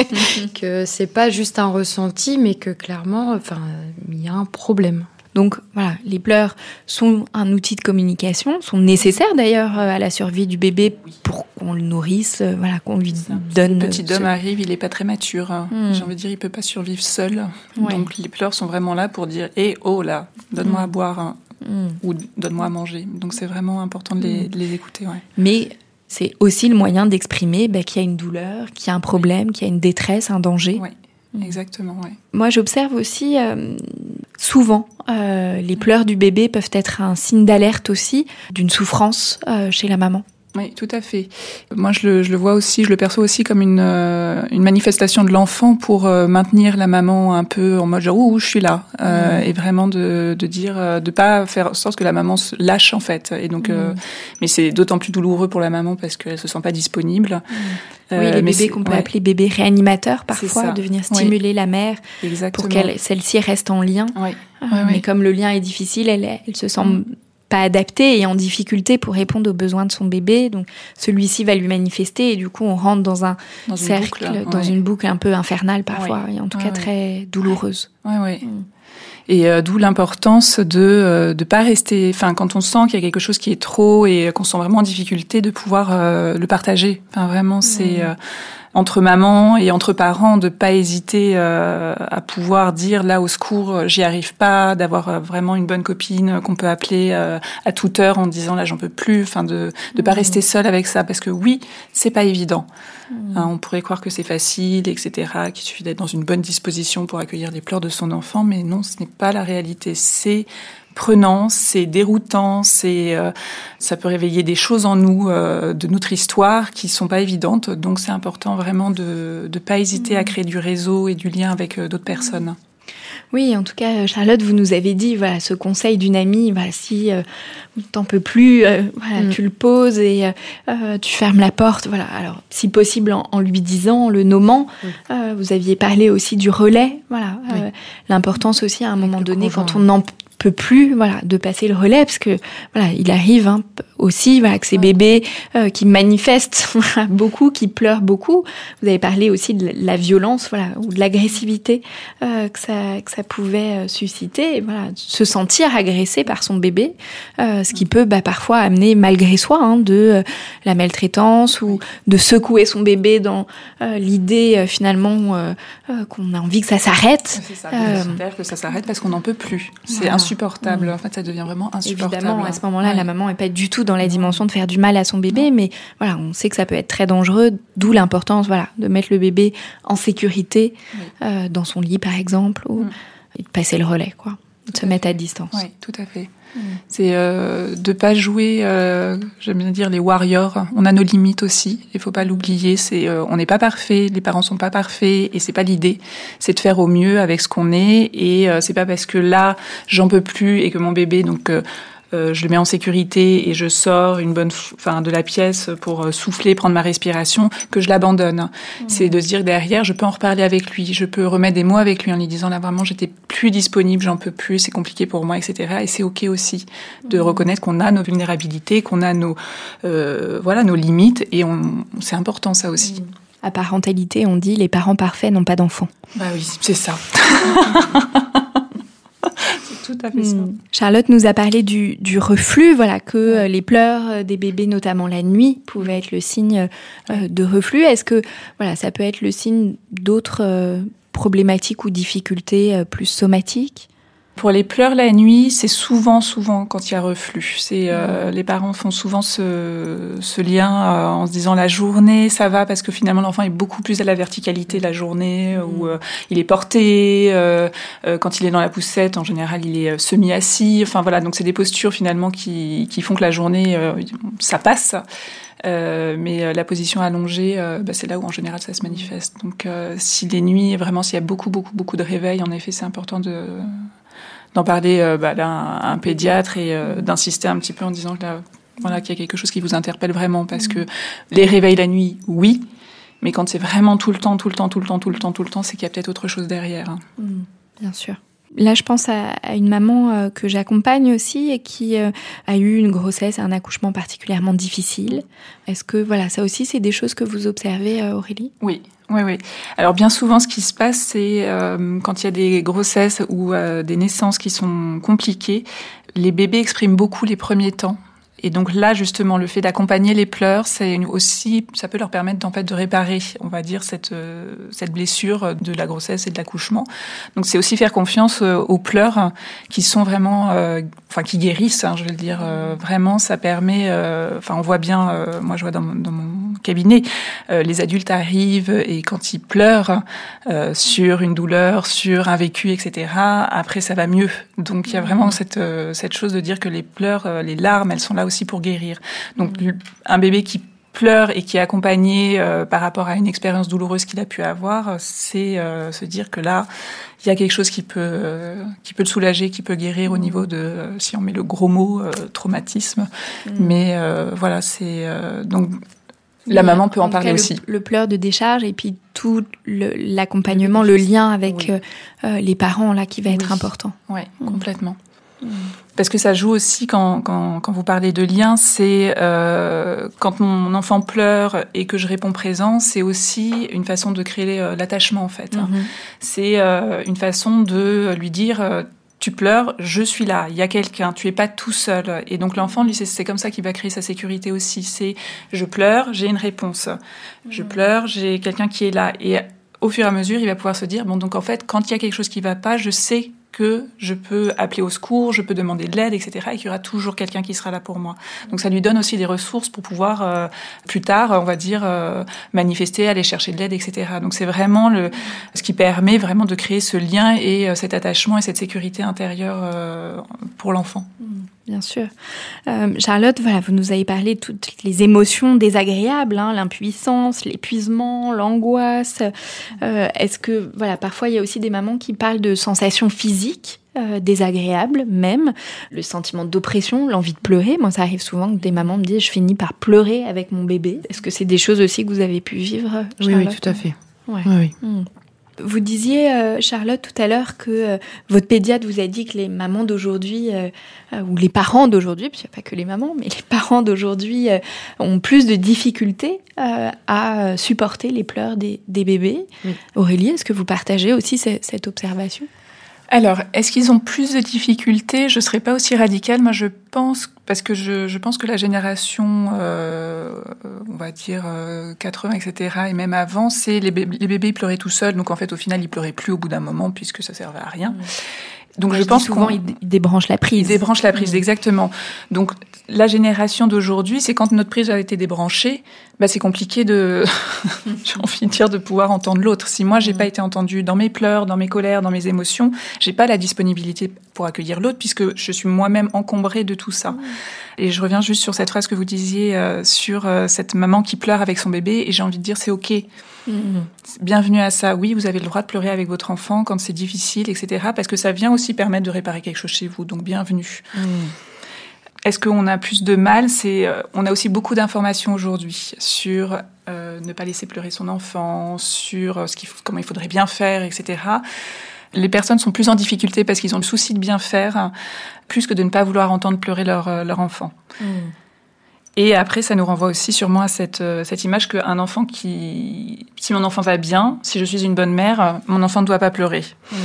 que c'est pas juste un ressenti, mais que clairement, enfin, il y a un problème. Donc voilà, les pleurs sont un outil de communication, sont nécessaires d'ailleurs à la survie du bébé pour qu'on le nourrisse, voilà, qu'on lui donne. Le petit homme arrive, il est pas très mature. Hmm. J'ai envie de dire, il peut pas survivre seul. Ouais. Donc les pleurs sont vraiment là pour dire, hé, hey, oh là, donne-moi hmm. à boire. Hein. Mm. ou donne-moi à manger. Donc c'est vraiment important de les, de les écouter. Ouais. Mais c'est aussi le moyen d'exprimer bah, qu'il y a une douleur, qu'il y a un problème, qu'il y a une détresse, un danger. Oui, exactement. Ouais. Moi, j'observe aussi euh, souvent euh, les pleurs du bébé peuvent être un signe d'alerte aussi d'une souffrance euh, chez la maman. Oui, tout à fait. Moi, je le, je le, vois aussi, je le perçois aussi comme une, euh, une manifestation de l'enfant pour euh, maintenir la maman un peu en mode genre, ouh, je suis là. Euh, mmh. Et vraiment de, de dire, euh, de pas faire en sorte que la maman se lâche, en fait. Et donc, mmh. mais c'est d'autant plus douloureux pour la maman parce qu'elle se sent pas disponible. Mmh. oui, les bébés qu'on peut ouais. appeler bébés réanimateurs parfois, de venir stimuler oui. la mère Exactement. pour qu'elle celle-ci reste en lien. Oui. mais comme le lien est difficile, elle, elle se sent pas adapté et en difficulté pour répondre aux besoins de son bébé. Donc celui-ci va lui manifester et du coup on rentre dans un dans cercle, boucle, dans ouais. une boucle un peu infernale parfois ouais. et en tout ouais, cas très douloureuse. Ouais, ouais. Mm. Et euh, d'où l'importance de euh, de pas rester, enfin quand on sent qu'il y a quelque chose qui est trop et qu'on se sent vraiment en difficulté, de pouvoir euh, le partager. Enfin vraiment c'est mm. Entre maman et entre parents de pas hésiter euh, à pouvoir dire là au secours j'y arrive pas d'avoir euh, vraiment une bonne copine qu'on peut appeler euh, à toute heure en disant là j'en peux plus enfin de de pas mmh. rester seul avec ça parce que oui c'est pas évident mmh. hein, on pourrait croire que c'est facile etc qu'il suffit d'être dans une bonne disposition pour accueillir les pleurs de son enfant mais non ce n'est pas la réalité c'est prenant, c'est déroutant, c'est euh, ça peut réveiller des choses en nous euh, de notre histoire qui sont pas évidentes. Donc c'est important vraiment de de pas hésiter mmh. à créer du réseau et du lien avec euh, d'autres personnes. Oui, en tout cas, Charlotte, vous nous avez dit, voilà, ce conseil d'une amie, voilà, si euh, t'en peux plus, euh, voilà, mm. tu le poses et euh, tu fermes la porte, voilà. Alors, si possible, en, en lui disant, en le nommant. Mm. vous aviez parlé aussi du relais, voilà. Oui. L'importance aussi à un moment donné, quand on n'en plus voilà de passer le relais parce que voilà il arrive hein, aussi voilà que ces ouais. bébés euh, qui manifestent beaucoup qui pleurent beaucoup vous avez parlé aussi de la violence voilà ou de l'agressivité euh, que ça que ça pouvait euh, susciter et voilà se sentir agressé par son bébé euh, ce qui peut bah, parfois amener malgré soi hein, de la maltraitance ou de secouer son bébé dans l'idée finalement qu'on a envie que ça s'arrête c'est ça que ça s'arrête parce qu'on n'en peut plus c'est voilà insupportable. En fait, ça devient vraiment insupportable. Évidemment, à ce moment-là, ouais. la maman n'est pas du tout dans la dimension de faire du mal à son bébé, mais voilà, on sait que ça peut être très dangereux, d'où l'importance, voilà, de mettre le bébé en sécurité oui. euh, dans son lit, par exemple, ou, mm. et de passer le relais, quoi. se mettre à distance. Oui, tout à fait. Mm. C'est euh, de pas jouer, euh, j'aime bien dire les warriors. On a nos limites aussi. Il faut pas l'oublier. C'est, euh, on n'est pas parfait. Les parents sont pas parfaits et c'est pas l'idée. C'est de faire au mieux avec ce qu'on est et c'est pas parce que là j'en peux plus et que mon bébé donc je le mets en sécurité et je sors une bonne, enfin, de la pièce pour euh, souffler, prendre ma respiration, que je l'abandonne. Mmh. C'est de se dire derrière, je peux en reparler avec lui, je peux remettre des mots avec lui en lui disant là vraiment j'étais plus disponible, j'en peux plus, c'est compliqué pour moi, etc. Et c'est ok aussi de mmh. reconnaître qu'on a nos vulnérabilités, qu'on a nos, euh, voilà, nos limites et on, c'est important ça aussi. Mmh. À parentalité, on dit les parents parfaits n'ont pas d'enfants. Bah oui, c'est ça. tout à fait hmm. Charlotte nous a parlé du, reflux, voilà, que euh, les pleurs euh, des bébés, notamment la nuit, pouvaient être le signe euh, de reflux. Est-ce que voilà, ça peut être le signe d'autres problématiques ou difficultés plus somatiques? Pour les pleurs la nuit, c'est souvent, souvent quand il y a reflux. C'est euh, les parents font souvent ce, ce lien euh, en se disant la journée ça va parce que finalement l'enfant est beaucoup plus à la verticalité la journée euh, où il est porté. quand il est dans la poussette, en général, il est semi assis. Enfin voilà, donc c'est des postures finalement qui, qui font que la journée ça passe. mais la position allongée, bah, c'est là où en général ça se manifeste. Donc, si les nuits, vraiment, s'il y a beaucoup, beaucoup, beaucoup de réveils, en effet, c'est important de d'en parler euh, bah, à un, pédiatre et euh, d'insister un petit peu en disant que voilà qu'il y a quelque chose qui vous interpelle vraiment parce que les réveils la nuit, oui, mais quand c'est vraiment tout le temps, tout le temps, tout le temps, tout le temps, tout le temps, c'est qu'il y a peut-être autre chose derrière. Hein. Mmh, bien sûr. Là, je pense à, une maman euh, que j'accompagne aussi et qui a eu une grossesse, un accouchement particulièrement difficile. Est-ce que voilà, ça aussi, c'est des choses que vous observez, Aurélie? Oui, oui, oui. Alors bien souvent, ce qui se passe, c'est euh, quand il y a des grossesses ou euh, des naissances qui sont compliquées, les bébés expriment beaucoup les premiers temps. Et donc là, justement, le fait d'accompagner les pleurs, c'est aussi, ça peut leur permettre en fait de réparer, on va dire, cette euh, cette blessure de la grossesse et de l'accouchement. Donc c'est aussi faire confiance aux pleurs qui sont vraiment, enfin qui guérissent, hein, je veux dire. vraiment, ça permet. Enfin, on voit bien. moi, je vois dans, dans mon cabinet, euh, les adultes arrivent et quand ils pleurent euh, sur une douleur, sur un vécu, etc., après ça va mieux. Donc il y a vraiment cette, euh, cette chose de dire que les pleurs, les larmes, elles sont là aussi pour guérir. Donc un bébé qui pleure et qui est accompagné par rapport à une expérience douloureuse qu'il a pu avoir, c'est se dire que là, il y a quelque chose qui peut qui peut le soulager, qui peut guérir au niveau de, si on met le gros mot, traumatisme. Mm. Mais voilà, c'est donc la maman peut en, parler aussi. Le, pleur de décharge et puis tout l'accompagnement, le, lien avec euh, euh, les parents là qui va être important. Oui, mm. complètement. Parce que ça joue aussi quand, quand, quand vous parlez de lien, c'est euh, quand mon enfant pleure et que je réponds présent, c'est aussi une façon de créer l'attachement en fait. Mm-hmm. C'est une façon de lui dire tu pleures, je suis là, il y a quelqu'un, tu es pas tout seul. Et donc l'enfant, lui, c'est comme ça qu'il va créer sa sécurité aussi. C'est je pleure, j'ai une réponse. Je mmh. pleure, j'ai quelqu'un qui est là. Et au fur et à mesure, il va pouvoir se dire bon, donc en fait, quand il y a quelque chose qui va pas, je sais que je peux appeler au secours, je peux demander de l'aide, etc. Et qu'il y aura toujours quelqu'un qui sera là pour moi. Donc ça lui donne aussi des ressources pour pouvoir euh, plus tard, on va dire, euh, manifester, aller chercher de l'aide, etc. Donc c'est vraiment le, ce qui permet vraiment de créer ce lien et euh, cet attachement et cette sécurité intérieure pour l'enfant. Mmh, bien sûr. Charlotte, voilà, vous nous avez parlé de toutes les émotions désagréables, hein, l'impuissance, l'épuisement, l'angoisse. Est-ce que, voilà, parfois il y a aussi des mamans qui parlent de sensations physiques euh, désagréable même, le sentiment d'oppression, l'envie de pleurer? Moi, ça arrive souvent que des mamans me disent je finis par pleurer avec mon bébé. Est-ce que c'est des choses aussi que vous avez pu vivre Oui, oui, tout à fait. Oui, hmm. Vous disiez, euh, Charlotte, tout à l'heure que euh, votre pédiatre vous a dit que les mamans d'aujourd'hui, ou les parents d'aujourd'hui, puis pas que les mamans, mais les parents d'aujourd'hui ont plus de difficultés à supporter les pleurs des, bébés. Aurélie, est-ce que vous partagez aussi cette observation? Alors, est-ce qu'ils ont plus de difficultés? Je ne serais pas aussi radicale. Moi, je pense, parce que je, pense que la génération, euh, on va dire 80, euh, etc., et même avant, c'est les, bébés, les bébés pleuraient tout seuls. Donc, en fait, au final, ils pleuraient plus au bout d'un moment, puisque ça servait à rien. Donc Moi, je, dis pense souvent qu'on il, il débranche la prise. il débranche la prise, exactement. Donc la génération d'aujourd'hui, c'est quand notre prise a été débranchée, bah, c'est compliqué de, j'ai envie de dire, de pouvoir entendre l'autre. Si moi j'ai Mm. pas été entendue dans mes pleurs, dans mes colères, dans mes émotions, j'ai pas la disponibilité pour accueillir l'autre puisque je suis moi-même encombrée de tout ça. Mm. Et je reviens juste sur cette phrase que vous disiez euh, sur euh, cette maman qui pleure avec son bébé et j'ai envie de dire c'est ok. Mm. Bienvenue à ça. Oui, vous avez le droit de pleurer avec votre enfant quand c'est difficile, etc. Parce que ça vient aussi permettre de réparer quelque chose chez vous. Donc bienvenue. Mm. Est-ce qu'on a plus de mal? C'est euh, on a aussi beaucoup d'informations aujourd'hui sur euh, ne pas laisser pleurer son enfant, sur euh, ce qu'il faut- comment il faudrait bien faire, etc. Les personnes sont plus en difficulté parce qu'ils ont le souci de bien faire, plus que de ne pas vouloir entendre pleurer leur, leur enfant. Mm. Et après, ça nous renvoie aussi sûrement à cette, euh, cette image qu'un enfant qui... Si mon enfant va bien, si je suis une bonne mère, mon enfant ne doit pas pleurer. Mm.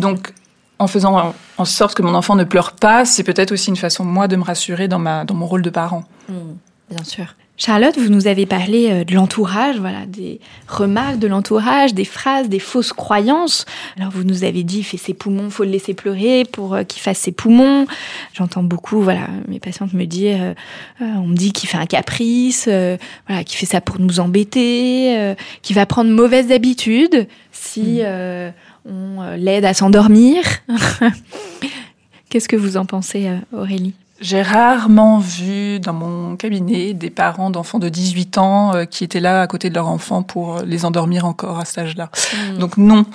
Donc, en faisant en- en sorte que mon enfant ne pleure pas, c'est peut-être aussi une façon, moi, de me rassurer dans, ma, dans mon rôle de parent. Mm. Bien sûr. Charlotte, vous nous avez parlé euh, de l'entourage, voilà, des remarques de l'entourage, des phrases, des fausses croyances. Alors vous nous avez dit, il fait ses poumons, faut le laisser pleurer pour euh, qu'il fasse ses poumons. J'entends beaucoup, voilà, mes patientes me dire, euh, on me dit qu'il fait un caprice, euh, voilà, qu'il fait ça pour nous embêter, euh, qu'il va prendre mauvaises habitudes si euh, on l'aide à s'endormir. Qu'est-ce que vous en pensez, Aurélie? J'ai rarement vu dans mon cabinet des parents d'enfants de 18 ans euh, qui étaient là à côté de leur enfant pour euh, les endormir encore à cet âge-là. Donc non.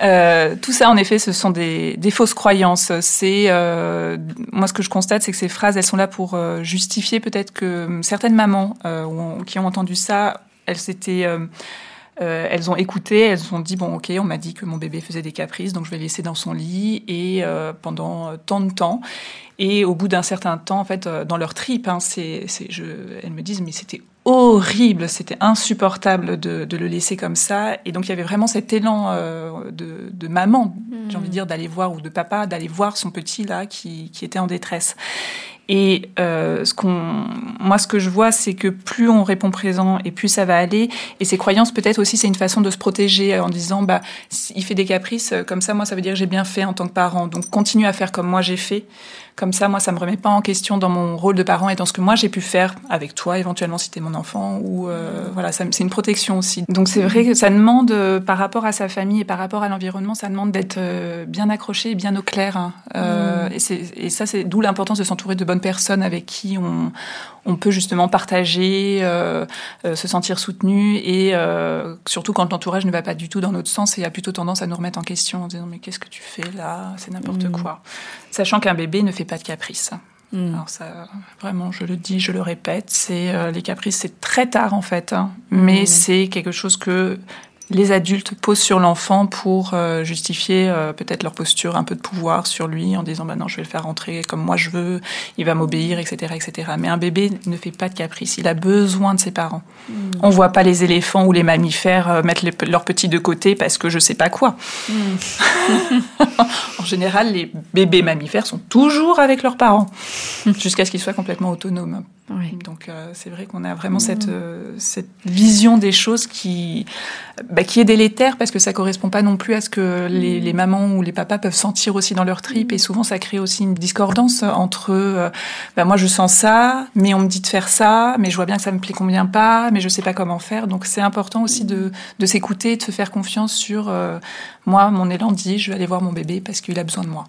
Euh, tout ça, en effet, ce sont des, des fausses croyances. C'est euh, moi ce que je constate, c'est que ces phrases, elles sont là pour euh, justifier peut-être que certaines mamans ont- qui ont entendu ça, elles s'étaient euh, elles ont écouté, elles ont dit bon ok, on m'a dit que mon bébé faisait des caprices, donc je vais le laisser dans son lit et euh, pendant euh, tant de temps. Et au bout d'un certain temps, en fait, euh, dans leur trip, hein, c'est, c'est, je, elles me disent mais c'était horrible, c'était insupportable de, de le laisser comme ça. Et donc il y avait vraiment cet élan euh, de, de maman, j'ai envie de dire, d'aller voir ou de papa, d'aller voir son petit là qui, qui était en détresse. Et euh, ce qu'on, moi, ce que je vois, c'est que plus on répond présent et plus ça va aller. Et ces croyances, peut-être aussi, c'est une façon de se protéger en disant, bah, il fait des caprices, euh, comme ça, moi, ça veut dire que j'ai bien fait en tant que parent. Donc, continue à faire comme moi j'ai fait. Comme ça, moi, ça me remet pas en question dans mon rôle de parent et dans ce que moi j'ai pu faire avec toi, éventuellement si t'es mon enfant. Ou euh, voilà, c'est une protection aussi. Donc, c'est vrai que ça demande, euh, par rapport à sa famille et par rapport à l'environnement, ça demande d'être euh, bien accroché, et bien au clair. hein. Euh, et, ça, c'est d'où l'importance de s'entourer de bonnes personnes avec qui on, on peut justement partager, euh, se sentir soutenu et surtout quand l'entourage ne va pas du tout dans notre sens et a plutôt tendance à nous remettre en question en disant mais qu'est-ce que tu fais là? C'est n'importe Mm. quoi. Sachant qu'un bébé ne fait pas de caprices. Mm. Alors ça, vraiment, je le dis, je le répète, c'est euh, les caprices, c'est très tard en fait, hein. mais Mm. c'est quelque chose que les adultes posent sur l'enfant pour euh, justifier euh, peut-être leur posture un peu de pouvoir sur lui en disant bah non je vais le faire rentrer comme moi je veux il va m'obéir etc etc mais un bébé ne fait pas de caprice. Il a besoin de ses parents. On voit pas les éléphants ou les mammifères euh, mettre les- leurs petits de côté parce que je sais pas quoi. En général les bébés mammifères sont toujours avec leurs parents jusqu'à ce qu'ils soient complètement autonomes. Oui. donc c'est vrai qu'on a vraiment cette, euh, cette vision des choses qui, bah, qui est délétère parce que ça correspond pas non plus à ce que les, les mamans ou les papas peuvent sentir aussi dans leur trip. Et souvent ça crée aussi une discordance entre euh, bah, moi je sens ça mais on me dit de faire ça mais je vois bien que ça me plaît convient pas mais je sais pas comment faire. Donc c'est important aussi de, de s'écouter de se faire confiance sur euh, moi mon élan dit je vais aller voir mon bébé parce qu'il a besoin de moi.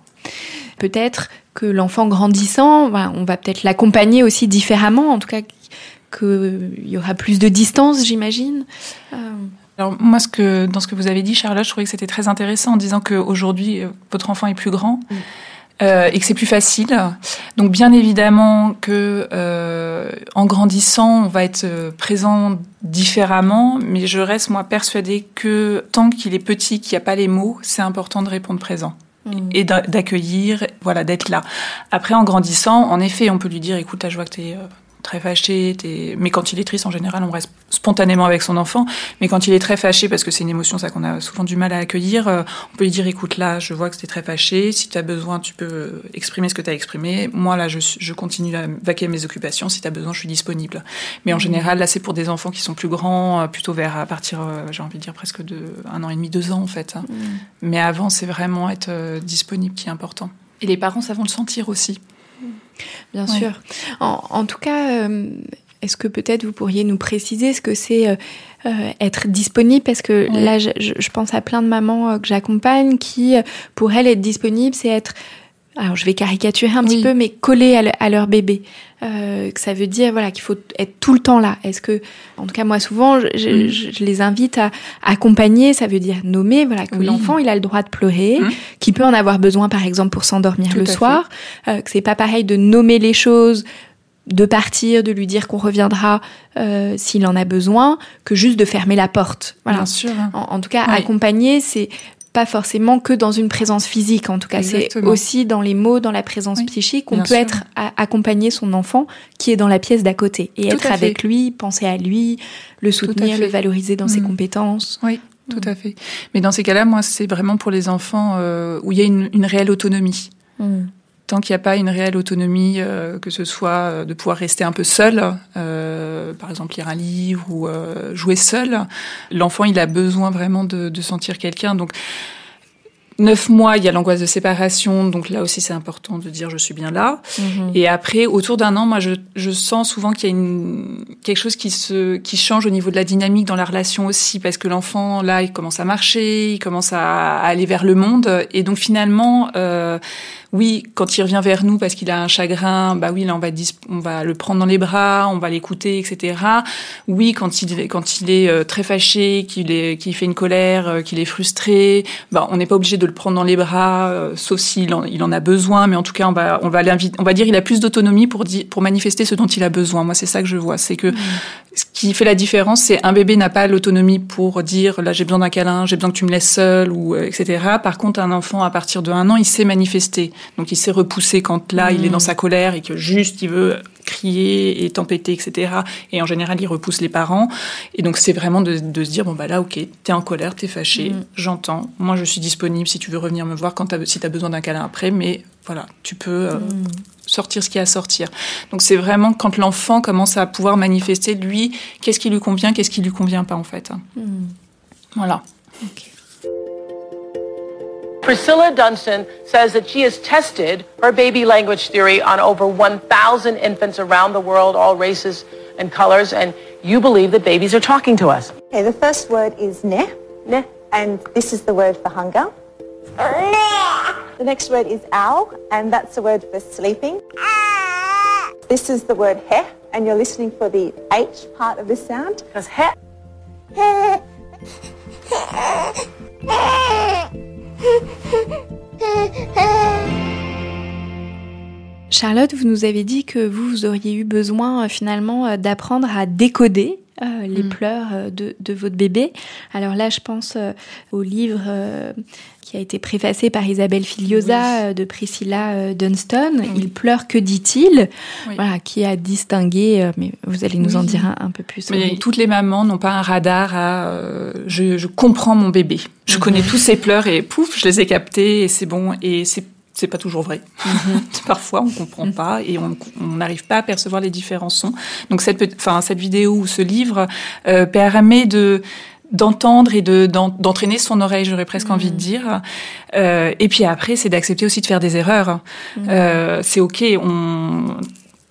Peut-être que l'enfant grandissant, voilà, on va peut-être l'accompagner aussi différemment, en tout cas qu'il y aura plus de distance, j'imagine. Euh, Alors moi, ce que, dans ce que vous avez dit, Charlotte, je trouvais que c'était très intéressant en disant qu'aujourd'hui, euh, votre enfant est plus grand. Mm. euh, et que c'est plus facile. Donc bien évidemment que euh, en grandissant, on va être euh, présent différemment, mais je reste moi persuadée que tant qu'il est petit, qu'il n'y a pas les mots, c'est important de répondre présent et d'a- d'accueillir, voilà, d'être là. Après, en grandissant, en effet, on peut lui dire, écoute, je vois que t'es, euh, très fâché, mais quand il est triste, en général, on reste spontanément avec son enfant. Mais quand il est très fâché, parce que c'est une émotion, ça qu'on a souvent du mal à accueillir, euh, on peut lui dire, écoute, là, je vois que tu es très fâché. Si tu as besoin, tu peux exprimer ce que tu as exprimé. Moi, là, je, je continue à vaquer mes occupations. Si tu as besoin, je suis disponible. Mais en mmh. général, là, c'est pour des enfants qui sont plus grands, euh, plutôt vers à partir, euh, j'ai envie de dire presque de un an et demi, deux ans, en fait. Mmh. Mais avant, c'est vraiment être disponible qui est important. Et les parents, ça vont le sentir aussi. Bien sûr. En, tout cas, euh, est-ce que peut-être vous pourriez nous préciser ce que c'est euh, euh, être disponible? Parce que là, je, je, pense à plein de mamans que j'accompagne qui, pour elles, être disponible, c'est être alors je vais caricaturer un petit peu, mais coller à, leur bébé. Euh, ça veut dire voilà qu'il faut être tout le temps là. Est-ce que, en tout cas moi souvent, je, je, les invite à accompagner. Ça veut dire nommer voilà que l'enfant il a le droit de pleurer, mmh. qu'il peut en avoir besoin par exemple pour s'endormir le soir. Euh, que c'est pas pareil de nommer les choses, de partir, de lui dire qu'on reviendra euh, s'il en a besoin, que juste de fermer la porte. Voilà. Bien sûr. En, tout cas, accompagner, c'est pas forcément que dans une présence physique. En tout cas, c'est aussi dans les mots, dans la présence psychique. On peut être à, accompagner son enfant qui est dans la pièce d'à côté et être avec lui, penser à lui, le soutenir, le valoriser dans ses mm. compétences. Oui. Tout à fait. Mais dans ces cas-là, moi, c'est vraiment pour les enfants euh, où il y a une, une réelle autonomie. Mm. Tant qu'il n'y a pas une réelle autonomie, euh, que ce soit euh, de pouvoir rester un peu seul, euh, par exemple lire un livre ou euh, jouer seul, l'enfant il a besoin vraiment de, de sentir quelqu'un. Donc neuf mois, il y a l'angoisse de séparation, donc là aussi c'est important de dire je suis bien là. Mhm. Et après, autour d'un an, moi je, je sens souvent qu'il y a une, quelque chose qui se qui change au niveau de la dynamique dans la relation aussi, parce que l'enfant là il commence à marcher, il commence à, à aller vers le monde, et donc finalement euh, oui, quand il revient vers nous parce qu'il a un chagrin, bah oui, là on va on va le prendre dans les bras, on va l'écouter, etc. Oui, quand il quand il est euh, très fâché, qu'il est qu'il fait une colère, euh, qu'il est frustré, bah on n'est pas obligé de le prendre dans les bras, euh, sauf s'il en, il en a besoin. Mais en tout cas, on va on va l'inviter, on va dire il a plus d'autonomie pour pour manifester ce dont il a besoin. Moi, c'est ça que je vois, c'est que mmh. ce qui fait la différence, c'est un bébé n'a pas l'autonomie pour dire là j'ai besoin d'un câlin, j'ai besoin que tu me laisses seul ou etc. Par contre, un enfant à partir de un an, il sait manifester. Donc il s'est repoussé quand là, il est dans mmh. sa colère et que juste il veut crier et tempêter, etc. Et en général, il repousse les parents. Et donc c'est vraiment de, se dire, bon bah là, ok, t'es en colère, t'es fâché, mmh. j'entends. Moi, je suis disponible si tu veux revenir me voir quand as, si t'as besoin d'un câlin après, mais voilà, tu peux... Euh, mmh. sortir ce qui a à sortir. Donc c'est vraiment quand l'enfant commence à pouvoir manifester lui qu'est-ce qui lui convient, qu'est-ce qui lui convient pas en fait. Voilà. Priscilla Dunstan says that she has tested her baby language theory on over 1,000 infants around the world, all races and colors, and you believe that babies are talking to us. Okay, the first word is ne. Ne. And this is the word for hunger. Ne. The next word is ow, and that's the word for sleeping. This is the word he, and you're listening for the H part of the sound. Because he. Charlotte, vous nous avez dit que vous, auriez eu besoin euh, finalement euh, d'apprendre à décoder euh, les mm. pleurs de, votre bébé. Alors là, je pense au livre qui a été préfacé par Isabelle Filiosa de Priscilla Dunston. Il pleure, que dit-il? Voilà, qui a distingué, mais vous allez nous en dire un, peu plus. Mais toutes les mamans n'ont pas un radar à je, comprends mon bébé. Je mm-hmm. connais tous ses pleurs et pouf, je les ai captés et c'est bon. Et c'est c'est pas toujours vrai. Mhm. Parfois, on comprend mhm. pas et on n'arrive pas à percevoir les différents sons. Donc cette, enfin cette vidéo ou ce livre euh, permet de d'entendre et de d'entraîner son oreille, j'aurais presque envie de mhm. dire. Euh, et puis après, c'est d'accepter aussi de faire des erreurs. Euh, c'est ok. On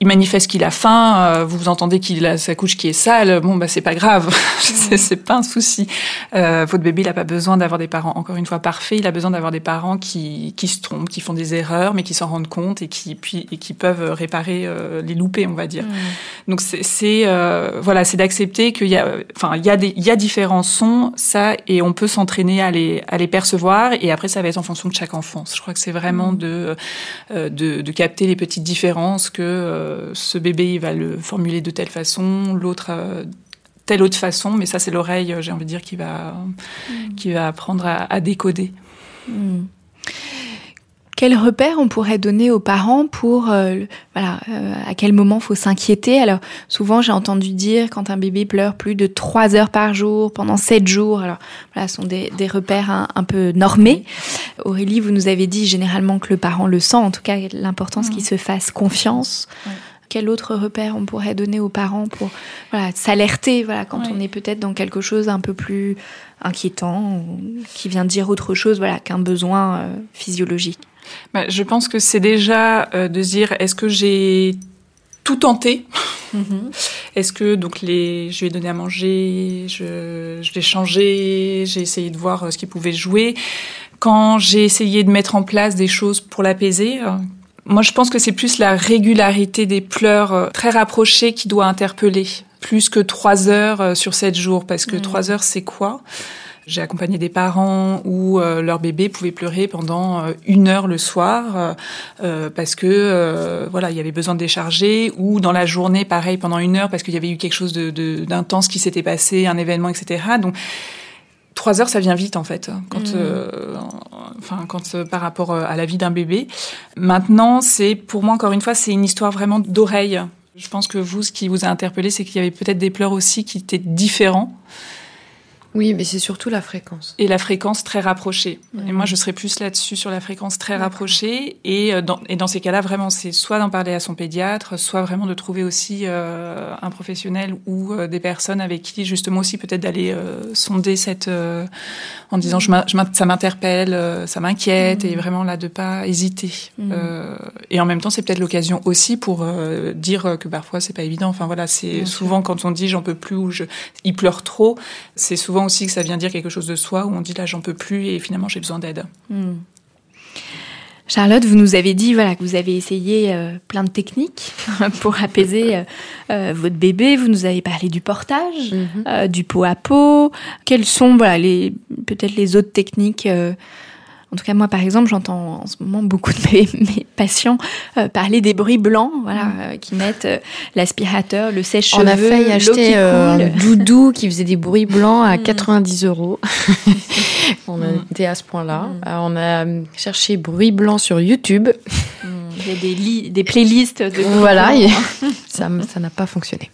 il manifeste qu'il a faim, euh, vous entendez qu'il a sa couche qui est sale, bon bah c'est pas grave, c'est pas un souci. Euh, votre bébé il a pas besoin d'avoir des parents encore une fois parfaits, il a besoin d'avoir des parents qui qui se trompent, qui font des erreurs, mais qui s'en rendent compte et qui puis et qui peuvent réparer euh, les loupés, on va dire. Donc c'est euh, voilà, c'est d'accepter qu'il y a enfin il y a des il y a différents sons, ça et on peut s'entraîner à les à les percevoir et après ça va être en fonction de chaque enfant. Je crois que c'est vraiment de, de de capter les petites différences que euh, ce bébé, il va le formuler de telle façon, l'autre euh, telle autre façon, mais ça c'est l'oreille, j'ai envie de dire, qui va, mm. qui va apprendre à, décoder. Mm. Quels repères on pourrait donner aux parents pour euh, voilà euh, à quel moment faut s'inquiéter? Alors souvent j'ai entendu dire quand un bébé pleure plus de trois heures par jour pendant sept jours alors voilà ce sont des, des repères un, peu normés. Aurélie vous nous avez dit généralement que le parent le sent en tout cas l'importance qu'il se fasse confiance. Quel autre repère on pourrait donner aux parents pour voilà, s'alerter voilà, quand on est peut-être dans quelque chose un peu plus inquiétant, qui vient dire autre chose voilà, qu'un besoin euh, physiologique? Bah, je pense que c'est déjà euh, de se dire est-ce que j'ai tout tenté? Mhm. Est-ce que donc les, je lui ai donné à manger, je, je l'ai changé, j'ai essayé de voir euh, ce qu'il pouvait jouer. Quand j'ai essayé de mettre en place des choses pour l'apaiser, euh, moi je pense que c'est plus la régularité des pleurs très rapprochées qui doit interpeller, plus que trois heures sur sept jours, parce que mhm. trois heures c'est quoi? J'ai accompagné des parents où euh, leur bébé pouvait pleurer pendant euh, une heure le soir euh, parce que voilà il y avait besoin de décharger ou dans la journée pareil pendant une heure parce qu'il y avait eu quelque chose de d'intense qui s'était passé, un événement, etc. Donc trois heures, ça vient vite en fait, quand, mmh. enfin, quand par rapport à la vie d'un bébé. Maintenant, c'est pour moi encore une fois, c'est une histoire vraiment d'oreille. Je pense que vous, ce qui vous a interpellé, c'est qu'il y avait peut-être des pleurs aussi qui étaient différents. Oui, mais c'est surtout la fréquence. Et la fréquence très rapprochée. Et moi, je serais plus là-dessus sur la fréquence très rapprochée. Et euh, dans, et dans ces cas-là, vraiment, c'est soit d'en parler à son pédiatre, soit vraiment de trouver aussi euh, un professionnel ou euh, des personnes avec qui, justement, aussi peut-être d'aller sonder cette, en disant, je ça m'interpelle, ça m'inquiète, et vraiment là de pas hésiter. Mm. et en même temps, c'est peut-être l'occasion aussi pour dire que parfois c'est pas évident. Enfin voilà, c'est souvent quand on dit j'en peux plus ou je, il pleure trop, c'est souvent aussi que ça vient dire quelque chose de soi, où on dit là j'en peux plus et finalement j'ai besoin d'aide. Hmm. Charlotte, vous nous avez dit voilà que vous avez essayé euh, plein de techniques pour apaiser euh, euh, votre bébé. Vous nous avez parlé du portage, mhm. du pot à pot. Quelles sont voilà les peut-être les autres techniques en tout cas, moi, par exemple, j'entends en ce moment beaucoup de mes, patients euh, parler des bruits blancs, voilà, mm. euh, qui mettent euh, l'aspirateur, le sèche-cheveux. On a failli acheter un doudou qui faisait des bruits blancs à 90 mm. euros. on mm. était à ce point-là. on a cherché bruits blancs sur YouTube. Il y a des, des playlists de Voilà, ça n'a pas fonctionné.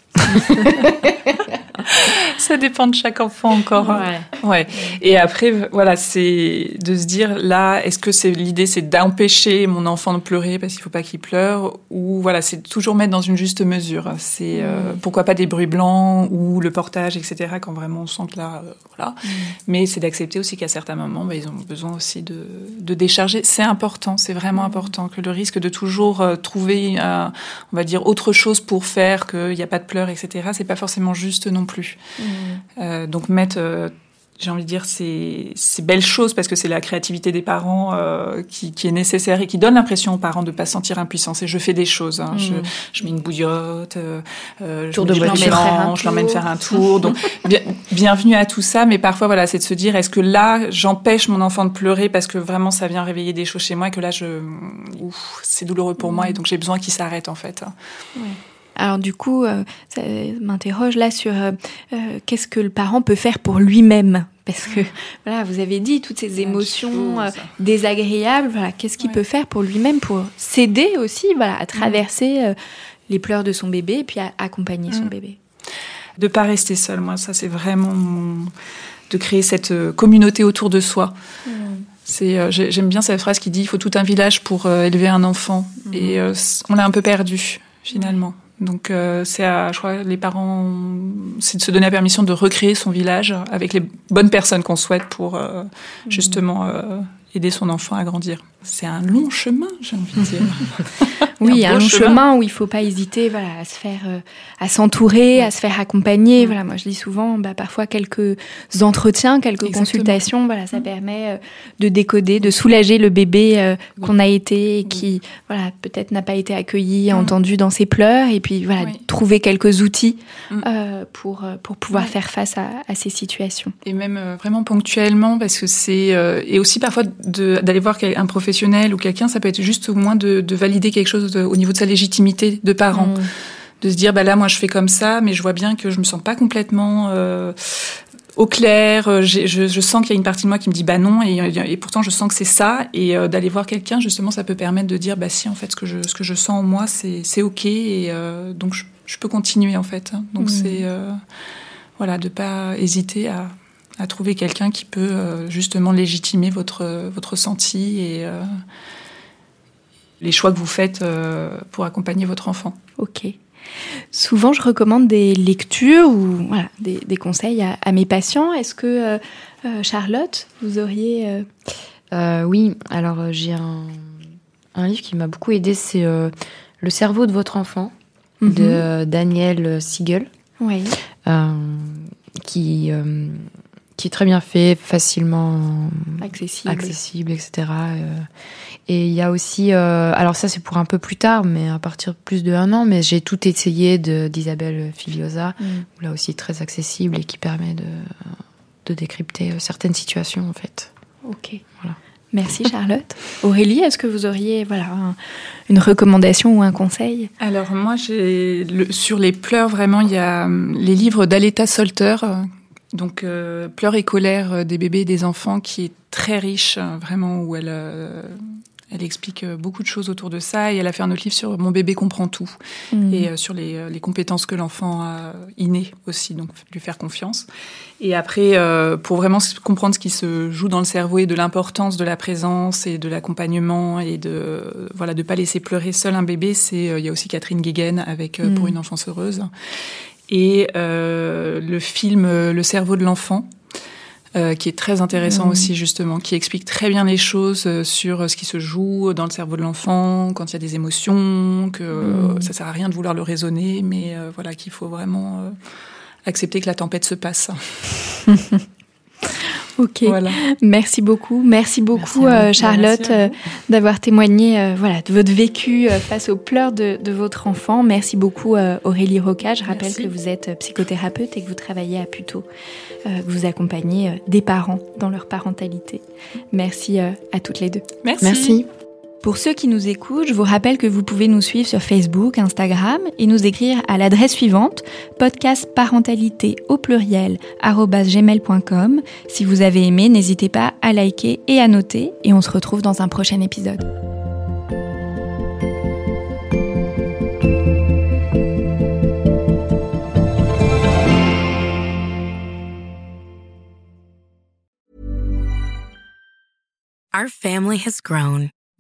ça dépend de chaque enfant encore. Ouais. ouais. Et après, voilà, c'est de se dire là, est-ce que c'est l'idée, c'est d'empêcher mon enfant de pleurer parce qu'il faut pas qu'il pleure, ou voilà, c'est toujours mettre dans une juste mesure. C'est euh, mm. pourquoi pas des bruits blancs ou le portage, etc. Quand vraiment on sent que là, euh, voilà. Mm. Mais c'est d'accepter aussi qu'à certains moments, bah, ils ont besoin aussi de, de décharger. C'est important, c'est vraiment mm. important que le risque de toujours euh, trouver, on va dire, autre chose pour faire qu'il n'y a pas de pleurs, etc. C'est pas forcément juste non plus. Euh, donc mettre euh, j'ai envie de dire, ces, ces belles choses, parce que c'est la créativité des parents euh, qui, qui, est nécessaire et qui donne l'impression aux parents de ne pas sentir impuissance. Et je fais des choses. Hein. Je, mmh. je, mets une bouillotte, euh, tour de je l'emmène faire un tour. Donc, bienvenue à tout ça. Mais parfois, voilà, c'est de se dire, est-ce que là, j'empêche mon enfant de pleurer parce que vraiment, ça vient réveiller des choses chez moi et que là, je, c'est douloureux pour moi et donc j'ai besoin qu'il s'arrête, en fait. Alors du coup, euh, ça m'interroge là sur euh, euh, qu'est-ce que le parent peut faire pour lui-même? Parce que voilà, vous avez dit toutes ces émotions désagréables. Voilà, qu'est-ce qu'il peut faire pour lui-même pour s'aider aussi, voilà, à traverser les pleurs de son bébé et puis à accompagner son mm. bébé? De pas rester seul, moi, ça c'est vraiment de créer cette communauté autour de soi. Mm. C'est, j'aime bien cette phrase qui dit il faut tout un village pour élever un enfant, mm. et on l'a un peu perdu finalement. Donc euh, c'est à, je crois, les parents, c'est de se donner la permission de recréer son village avec les bonnes personnes qu'on souhaite pour euh, justement euh, aider son enfant à grandir. C'est un long chemin, j'ai envie de dire. oui, un, long chemin. où il faut pas hésiter, voilà, à se faire, euh, à s'entourer, à se faire accompagner. Voilà, moi je dis souvent, bah, parfois quelques entretiens, quelques consultations, voilà, ça permet euh, de décoder, de soulager le bébé euh, qu'on a été et qui, voilà, peut-être n'a pas été accueilli, entendu dans ses pleurs, et puis voilà, trouver quelques outils pour pour pouvoir faire face à, à, ces situations. Et même vraiment ponctuellement, parce que c'est et aussi parfois d'aller voir un professionnel ou quelqu'un, ça peut être juste au moins de, valider quelque chose au niveau de sa légitimité de parent. Mm. De se dire, bah là, moi, je fais comme ça, mais je vois bien que je me sens pas complètement euh, au clair. euh, Je, je sens qu'il y a une partie de moi qui me dit bah non, et, et pourtant je sens que c'est ça. Et euh, d'aller voir quelqu'un, justement, ça peut permettre de dire bah si, en fait, ce que je, ce que je sens en moi, c'est c'est ok, et euh, donc je, je peux continuer en fait. hein. Donc Mhm. c'est euh, voilà, de pas hésiter à, à trouver quelqu'un qui peut euh, justement légitimer votre votre ressenti et euh, les choix que vous faites euh, pour accompagner votre enfant. Ok. Souvent, je recommande des lectures ou voilà, des, des conseils à, à mes patients. Est-ce que, euh, euh, Charlotte, vous auriez... euh, Euh, oui, alors j'ai un, un livre qui m'a beaucoup aidé, c'est euh, Le cerveau de votre enfant Mhm. de Daniel Siegel, Oui. euh, qui, euh, qui est très bien fait, facilement Accessible. accessible, etc. euh. Et il y a aussi, euh, alors ça c'est pour un peu plus tard, mais à partir de plus de un an, mais j'ai tout essayé de- d'Isabelle Filiosa, Mm. là aussi très accessible et qui permet de, de décrypter euh, certaines situations en fait. Ok. Voilà. Merci, Charlotte. Aurélie, est-ce que vous auriez voilà, un- une recommandation ou un conseil? Alors moi, j'ai le- sur les pleurs vraiment, il y a hum, les livres d'Aleta Solter, euh, donc euh, pleurs et colère euh, des bébés et des enfants, qui est très riche, euh, vraiment où elle euh, elle explique beaucoup de choses autour de ça et elle a fait un autre livre sur Mon bébé comprend tout Mm. et euh, sur les, les compétences que l'enfant a innées aussi, donc lui faire confiance. Et après, pour vraiment comprendre ce qui se joue dans le cerveau et de l'importance de la présence et de l'accompagnement et de voilà de pas laisser pleurer seul un bébé, c'est il y a aussi Catherine Guéguen avec euh, Pour une enfance heureuse et euh, le film euh, Le cerveau de l'enfant. euh, qui est très intéressant Mm. aussi justement, qui explique très bien les choses euh, sur euh, ce qui se joue dans le cerveau de l'enfant, quand il y a des émotions, que euh, Mm. ça sert à rien de vouloir le raisonner, mais euh, voilà qu'il faut vraiment euh, accepter que la tempête se passe. Ok. Voilà. Merci beaucoup. Merci beaucoup, Merci euh, Charlotte, euh, d'avoir témoigné euh, voilà, de votre vécu euh, face aux pleurs de, de votre enfant. Merci beaucoup, euh, Aurélie Roca. Je rappelle Merci. que vous êtes psychothérapeute et que vous travaillez à Puto, euh, que vous accompagnez euh, des parents dans leur parentalité. Merci euh, à toutes les deux. Merci. Merci. Pour ceux qui nous écoutent, je vous rappelle que vous pouvez nous suivre sur Facebook, Instagram et nous écrire à l'adresse suivante podcastparentalité au pluriel gmail.com. Si vous avez aimé, n'hésitez pas à liker et à noter et on se retrouve dans un prochain épisode. Our family has grown.